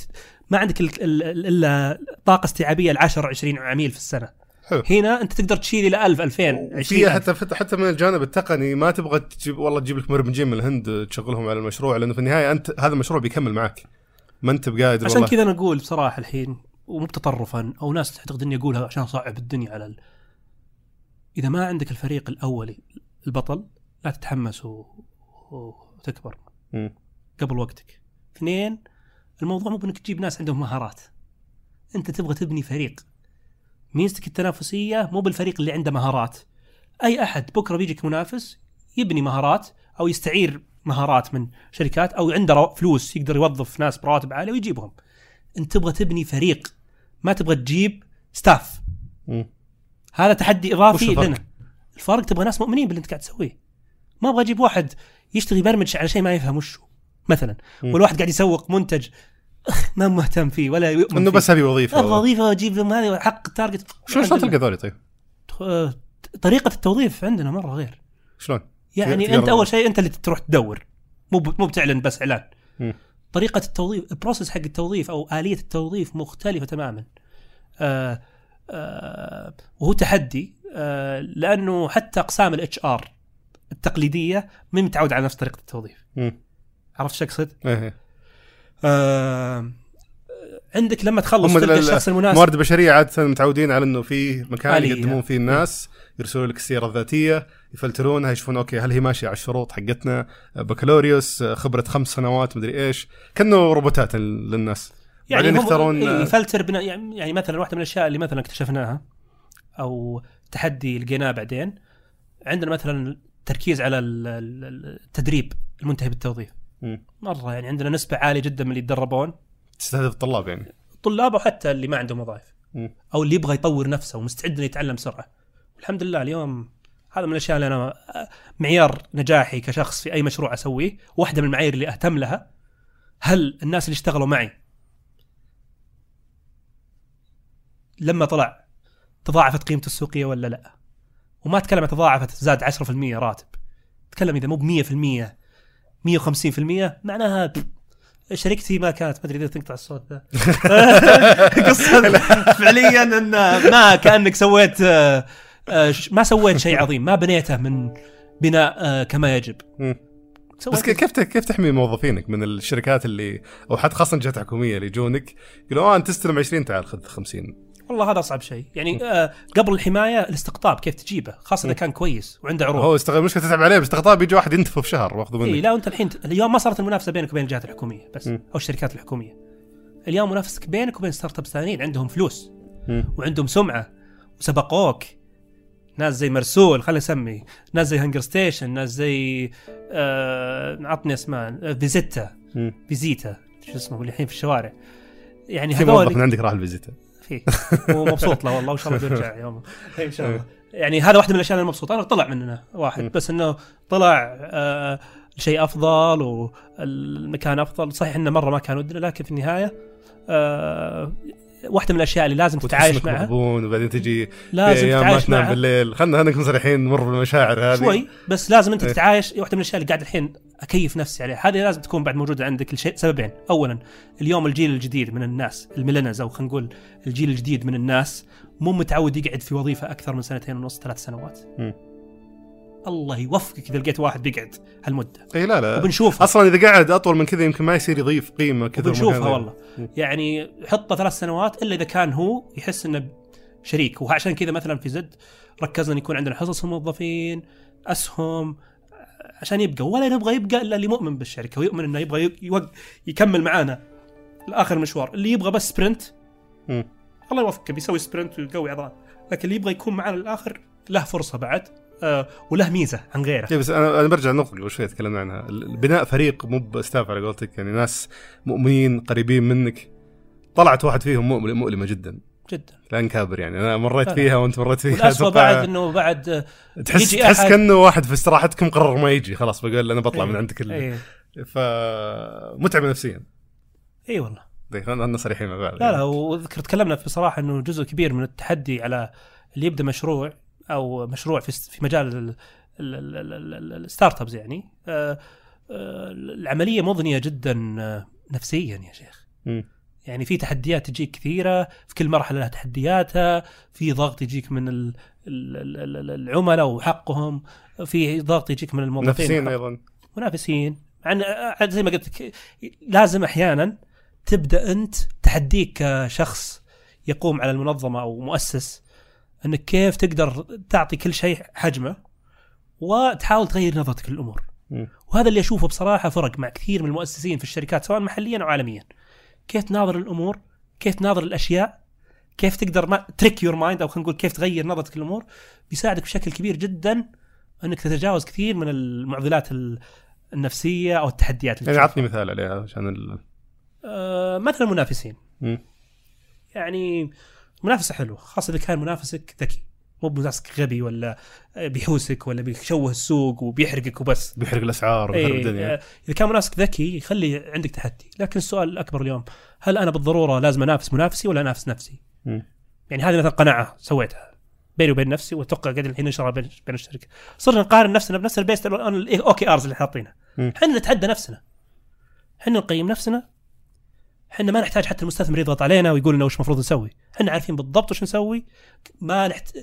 ما عندك ال- ال- إلا طاقة استيعابية ل 10 20 عميل في السنة. حلو. هنا انت تقدر تشيل إلى 1000 2000 وفي 20 حتى حتى من الجانب التقني ما تبغى تجيب والله تجيب لك مبرمجين من الهند تشغلهم على المشروع لأنه في النهاية انت هذا المشروع بيكمل معك. ما أنت بقاعد عشان كذا أنا أقول بصراحة الحين ومو تطرفا أو ناس تعتقد إني أقولها عشان أصعب الدنيا على ال... إذا ما عندك الفريق الأولي البطل لا تتحمس و... وتكبر. مم. قبل وقتك. اثنين الموضوع مو بإنك تجيب ناس عندهم مهارات. أنت تبغى تبني فريق. ميزتك التنافسية مو بالفريق اللي عنده مهارات أي أحد بكرة بيجيك منافس يبني مهارات أو يستعير مهارات من شركات أو عنده فلوس يقدر يوظف ناس براتب عاليه ويجيبهم أنت تبغى تبني فريق ما تبغى تجيب staff. هذا تحدي وش اضافي؟ لنا الفرق تبغى ناس مؤمنين باللي أنت قاعد تسويه ما أبغى أجيب واحد يشتغل يبرمج على شيء ما يفهم وشه مثلا. والواحد قاعد يسوق منتج ما مهتم فيه ولا يؤمن إنه. بس هذه وظيفة أبغى وظيفة وأجيب لهم هذه حق ال target شلون شلون تلقى ذولي طيب؟ آه، طريقة التوظيف عندنا مرة غير شلون؟ يعني أنت أول شيء أنت اللي تروح تدور مو مو بتعلن بس إعلان. طريقة التوظيف ال process حق التوظيف أو آلية التوظيف مختلفة تماما آه آه وهو تحدي آه لأنه حتى أقسام ال HR التقليدية ما متعود على نفس طريقة التوظيف. عرفت إيش أقصد؟ آه عندك لما تخلص تلقى ال- الشخص المناسب. الموارد البشرية عادة متعودين على إنه في مكان. يقدمون فيه الناس يرسلوا لك السيره الذاتية يفلترونها يشوفون أوكي هل هي ماشية على الشروط حقتنا؟ بكالوريوس خبرة خمس سنوات مدري إيش. كأنه روبوتات للناس. بعدين هم يختارون إيه، يفلتر بنا يعني يعني مثلا واحدة من الأشياء اللي مثلا اكتشفناها أو تحدي لقيناه بعدين عندنا مثلا تركيز على ال- ال- التدريب المنتهي بالتوظيف مم. مرة يعني عندنا نسبة عالية جدا من اللي يتدربون. تستهدف الطلاب يعني. طلاب أو حتى اللي ما عندهم وظائف. أو اللي يبغى يطور نفسه ومستعد إنه يتعلم بسرعة. والحمد لله اليوم هذا من الأشياء اللي أنا معيار نجاحي كشخص في أي مشروع أسويه واحدة من المعايير اللي أهتم لها هل الناس اللي اشتغلوا معي لما طلع تضاعفت قيمته السوقية ولا لا؟ وما أتكلم عن تضاعفت زاد 10% راتب. أتكلم إذا مو ب 100% 150% معناها شركتي ما كانت ما أدري إذا تقطع الصوت ذا. قصة فعليا إن ما كأنك سويت آه، آه، ما سويت شيء عظيم ما بنيته من بناء آه، كما يجب. بس كيف كيف تحمي موظفينك من الشركات اللي أو حتى خاصة جهات حكومية اللي يجونك؟ يقولوا آه أنت تستلم 20 تعال خذ 50 والله هذا أصعب شيء. يعني آه قبل الحماية الاستقطاب كيف تجيبه؟ خاصة إذا كان كويس وعنده عروض. هو استغل مشكله تتعب عليه بس استقطاب بيجي واحد ينتفه في شهر واخذه اي منك لا وأنت الحين اليوم ما صارت المنافسة بينك وبين الجهات الحكومية بس م. أو الشركات الحكومية. اليوم منافسك بينك وبين startups ثانيين عندهم فلوس مم. وعندهم سمعة وسبقوك. ناس زي مرسول خلينا نسمي ناس زي هنجر ستيشن ناس زي آه عطني أسماء. آه، فيزيتا. فيزيتا شو اسمه اللي الحين في الشوارع. يعني هذول من عندك راح الفيزيتا فيه ومبسوط له والله وإن شاء الله بيرجع يوم إن شاء الله. يعني هذا واحدة من الأشياء اللي مبسوط. أنا طلع مننا واحد. بس إنه طلع آه شيء أفضل والمكان أفضل. صحيح إنه مرة ما كان ودنا لكن في النهاية آه واحدة من الأشياء اللي لازم تتعايش معها. مغبون وبعدين تجي لازم أيام ما تتعايش تنام معها. بالليل. خلينا خلينا نكون صريحين نمر بالمشاعر هذه. شوي بس لازم أنت إيه. تتعايش. واحدة من الأشياء اللي قاعد الحين أكيف نفسي عليها. هذه لازم تكون بعد موجودة عندك لشيء سببين. اولا اليوم الجيل الجديد من الناس ال millennials أو خلينا نقول الجيل الجديد من الناس مو متعود يقعد في وظيفة أكثر من سنتين ونص ثلاث سنوات. مم. الله يوفقك إذا لقيت واحد بيقعد هالمدة. إي لا لا. وبنشوفها. أصلا إذا قعد أطول من كذا يمكن ما يصير يضيف قيمة كذا وبنشوفها مكان. والله. يعني حطه ثلاث سنوات إلا إذا كان هو يحس إنه شريك. وعشان كذا مثلا في زد ركزنا إن يكون عندنا حصص الموظفين أسهم عشان يبقى. ولا نبغى يبقى إلا اللي مؤمن بالشركة ويؤمن إنه يبغى يكمل معانا لآخر المشوار. اللي يبغى بس sprint. الله يوفقه بيسوي sprint ويقوي عضلات لكن اللي يبغى يكون معانا للآخر له فرصة بعد. وله ميزة عن غيره. إيه بس أنا أنا برجع للنقطه قبل شوي تكلمنا عنها. بناء فريق مو ب staff على قولتك يعني ناس مؤمنين قريبين منك. طلعت واحد فيهم مؤلمه مؤلمة جدا. جدا. لا نكابر يعني. أنا مريت. فيها وأنت مريت فيها والاسوء بعد إنه بعد آه، تحس يجي تحس كأنه واحد في استراحتكم قرر ما يجي. خلاص بقول أنا بطلع إيه. من عندك ال... إيه. فمتعبه نفسيا. إي والله. طيب خلينا صريحين مع بعض. لا لا واذكر تكلمنا بصراحه إنه جزء كبير من التحدي على اللي يبدأ مشروع أو مشروع في في مجال ال- ال- ال- ال- ال- ال startups يعني آه، آه، العملية مضنيه جدا آه، نفسيا يا شيخ. يعني في تحديات تجيك كثيره في كل مرحله لها تحدياتها في ضغط يجيك من ال- ال- ال- ال- العملاء وحقهم في ضغط يجيك من الموظفين وحق- أيضا منافسين عن زي ما قلت لازم أحيانا تبدا انت تحديك كشخص يقوم على المنظمه أو مؤسس انك كيف تقدر تعطي كل شيء حجمه وتحاول تغير نظرتك للأمور. وهذا اللي أشوفه بصراحة فرق مع كثير من المؤسسين في الشركات سواء محليا أو عالميا كيف تناظر الأمور كيف تناظر الاشياء كيف تقدر ما trick your mind أو خلينا نقول كيف تغير نظرتك للأمور بيساعدك بشكل كبير جدا أنك تتجاوز كثير من المعضلات ال- النفسية أو التحديات اللي يعني. عطني مثال عليها عشان ال... آه مثلا المنافسين مم. يعني منافسة حلوة خاصه إذا كان منافسك ذكي. مو منافسك غبي ولا بيحوسك ولا بيشوه السوق وبيحرقك وبس. بيحرق الأسعار ويخرب إيه، الدنيا. إذا كان منافسك ذكي يخلي عندك تحدي. لكن السؤال الأكبر اليوم هل أنا بالضرورة لازم أنافس منافسي ولا أنافس نفسي؟ مم. يعني هذه مثلا قناعة سويتها بيني وبين نفسي وأتوقع قاعد الحين نشرها بين بين الشركة. صرنا نقارن نفسنا بنفس البيست الاوكي ارز اللي حاطينها. مم. إحنا نتحدى نفسنا. إحنا نقيم نفسنا إحنا ما نحتاج حتى المستثمر يضغط علينا ويقول لنا وش المفروض نسوي. إحنا عارفين بالضبط وش نسوي. ما نحت...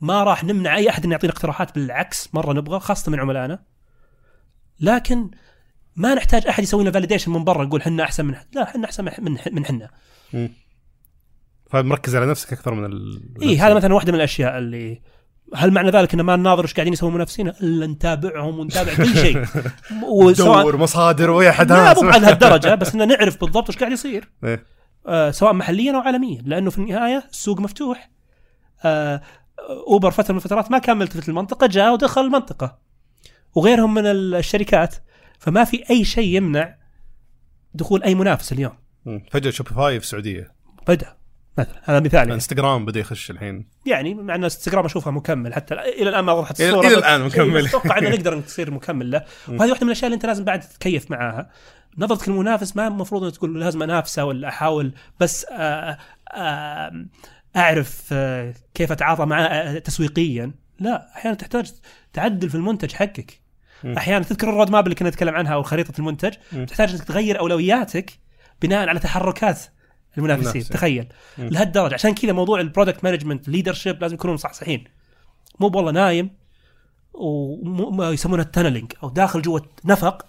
ما راح نمنع أي أحد انه يعطينا اقتراحات بالعكس مرة نبغى خاصة من عملائنا. لكن ما نحتاج أحد يسوي لنا فاليديشن من برا نقول إحنا أحسن من لا إحنا أحسن من من حنا مم. فمركز على نفسك أكثر من ال... اي هذا مثلا واحدة من الأشياء اللي هل معنى ذلك ان ما نناظر إيش قاعدين يسوون منافسينا إلا نتابعهم ونتابع كل شيء. وسواء دور مصادر ويا حد لا مو على هالدرجة بس ان نعرف بالضبط إيش قاعد يصير. إيه. آه سواء محليا أو عالميا. لأنه في النهاية السوق مفتوح. آه أوبر فترة من الفترات ما كان ملتفت للمنطقة جاء ودخل المنطقة. وغيرهم من الشركات. فما في أي شيء يمنع دخول أي منافس اليوم. فجأة شوبيفاي في السعودية. بدا مثلا هذا مثال يعني, انستغرام بدأ يخش الحين. يعني مع ان انستغرام اشوفها مكمل حتى إلى الآن ما وضحت الصورة إلى بس- الآن مكمل. إيه، أتوقع إنه نقدر تصير مكمل له. وهذه واحدة من الأشياء اللي أنت لازم بعد تتكيف معاها. نظرتك للمنافس ما المفروض انك تقول لازم أنافسه ولا أحاول بس آه، آه، أعرف آه، كيف أتعاطى معاه تسويقيا. لا أحيانا تحتاج تعدل في المنتج حقك. أحيانا تذكر ال roadmap اللي كنا نتكلم عنها أو خريطه المنتج. تحتاج إنك تغير أولوياتك بناء على تحركات المنافسين المنافسين. تخيل. لهالدرجة عشان كذا موضوع ال product management leadership لازم يكونوا مصحصحين مو والله نايم وما يسمونها ال tunneling أو داخل جوة نفق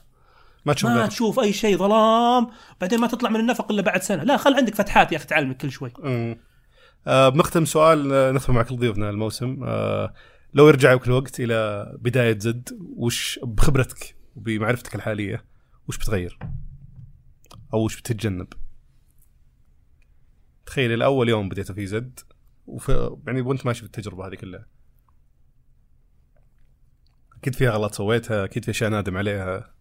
ما تشوف ما. تشوف أي شيء ظلام بعدين ما تطلع من النفق إلا بعد سنة لا خل عندك فتحات يا أخي تعلمك كل شوي. آه بنختم سؤال آه، نختم مع كل ضيوفنا الموسم آه لو يرجع بك الوقت إلى بداية زد وش بخبرتك وبمعرفتك الحالية وش بتغير؟ أو وش بتتجنب؟ تخيل الأول يوم بديت في زد وفي يعني وأنت ماشي في التجربة هذه كلها. أكيد فيها غلط سويتها أكيد في أشياء نادم عليها.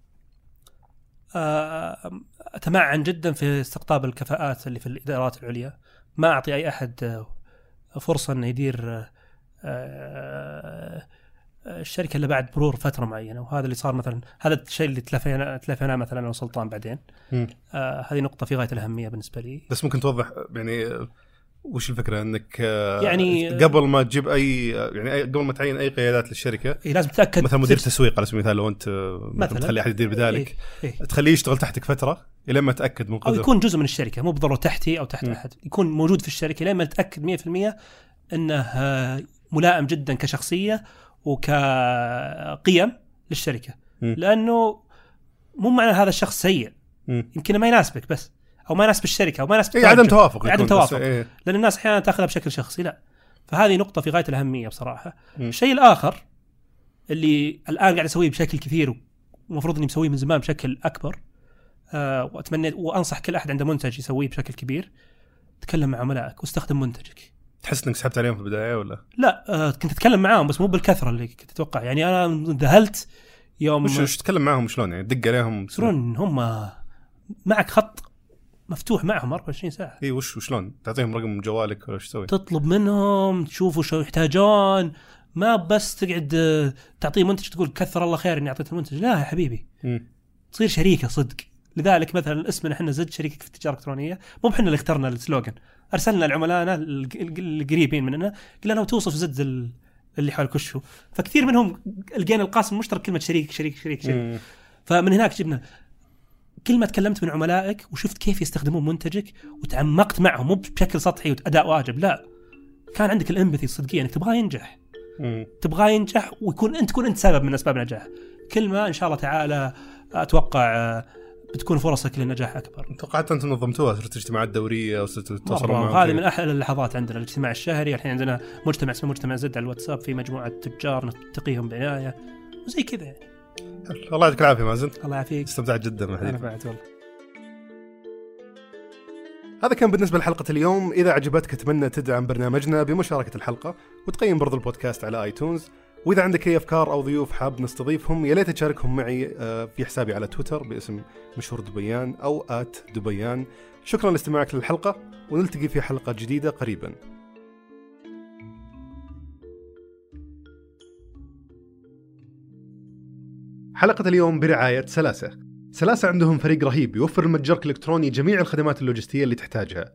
آه، اتمعن جدا في استقطاب الكفاءات اللي في الإدارات العليا. ما أعطي أي أحد آه، فرصة إنه يدير آه، الشركة الا بعد مرور فترة معينة وهذا اللي صار مثلا هذا الشيء اللي تلافينا تلافينا مثلا أنا وسلطان بعدين. آه هذه نقطة في غاية الأهمية بالنسبة لي. بس ممكن توضح يعني وش الفكرة؟ إنك يعني قبل ما تجيب أي يعني قبل ما تعين أي قيادات للشركة إيه لازم تتأكد مثلا مدير تسويق على سبيل المثال لو أنت مثلا تخلي أحد يدير بدالك إيه إيه. تخليه يشتغل تحتك فترة إلى ما تأكد من قدره أو يكون جزء من الشركة مو بالضروره تحتي أو تحت م. أحد يكون موجود في الشركة لين ما تتاكد 100% إنه ملائم جدا كشخصية وكقيم للشركة م. لأنه مو معنى هذا الشخص سيء م. يمكن ما يناسبك بس أو ما يناسب الشركة أو ما يناسب إيه عدم توافق عدم توافق إيه. لأن الناس أحيانا تأخذها بشكل شخصي لا فهذه نقطة في غاية الأهمية بصراحة م. الشيء الآخر اللي الآن قاعد أسويه بشكل كثير ومفروض إني مسويه من زمان بشكل أكبر آه وأتمنى وأنصح كل أحد عنده منتج يسويه بشكل كبير تكلم مع عملائك واستخدم منتجك تحس إنك سحبت عليهم في البداية ولا؟ لا آه كنت أتكلم معاهم بس مو بالكثرة اللي كنت أتوقع. يعني أنا ذهلت يوم وش وش تتكلم معاهم؟ شلون يعني؟ تدق عليهم؟ يصيرون هم معك خط مفتوح معهم 24 ساعة. اي وش وشلون؟ تعطيهم رقم جوالك ولا إيش تسوي؟ تطلب منهم تشوفوا شو يحتاجون. ما بس تقعد آه، تعطيه منتج تقول كثر الله خير إني أعطيته المنتج. لا يا حبيبي. م. تصير شريكة صدق. لذلك مثلا اسمنا إحنا زد شركه في التجارة الإلكترونية. مو إحنا اللي اخترنا السلوجن أرسلنا لعملائنا القريبين مننا قلنا لهم توصف زد اللي حول كشو فكثير منهم لقينا القاسم المشترك كلمة شريك شريك شريك, شريك. فمن هناك جبنا كل ما تكلمت من عملائك وشفت كيف يستخدمون منتجك وتعمقت معهم مو بشكل سطحي وأداء واجب لا. كان عندك الامبثي الصدقية إنك تبغاه ينجح. تبغاه ينجح ويكون أنت تكون أنت سبب من أسباب نجاحه كل ما إن شاء الله تعالى أتوقع بتكون فرصك للنجاح أكبر. توقعت أنتم نظمتوها صرت اجتماعات دورية وصرت تتواصلون معهم هذه من أحلى اللحظات عندنا الاجتماع الشهري. الحين عندنا مجتمع اسمه مجتمع زد على الواتساب في مجموعة تجار نتقيهم بعناية وزي كذا يعني. الله يعطيك العافية مازن. الله يعافيك. استمتعت جدا بالحديث أنا بعد والله. هذا كان بالنسبة لحلقة اليوم. إذا عجبتك أتمنى تدعم برنامجنا بمشاركة الحلقة وتقيم برضو البودكاست على آيتونز. وإذا عندك أي أفكار أو ضيوف حاب نستضيفهم يا ليت تشاركهم معي آه، في حسابي على تويتر باسم مشهور دبيان أو آت دبيان. شكرا لاستماعك للحلقة ونلتقي في حلقة جديدة قريبا. حلقة اليوم برعاية سلاسة. سلاسة عندهم فريق رهيب يوفر المتجر الإلكتروني جميع الخدمات اللوجستية اللي تحتاجها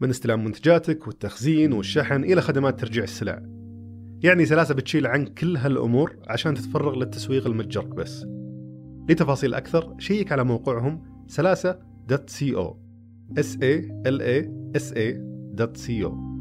من استلام منتجاتك والتخزين والشحن إلى خدمات ترجيع السلع. يعني سلاسة بتشيل عنك كل هالأمور عشان تتفرغ للتسويق لمتجرك بس. لتفاصيل أكثر شيك على موقعهم سلاسة.co s a l a s a.co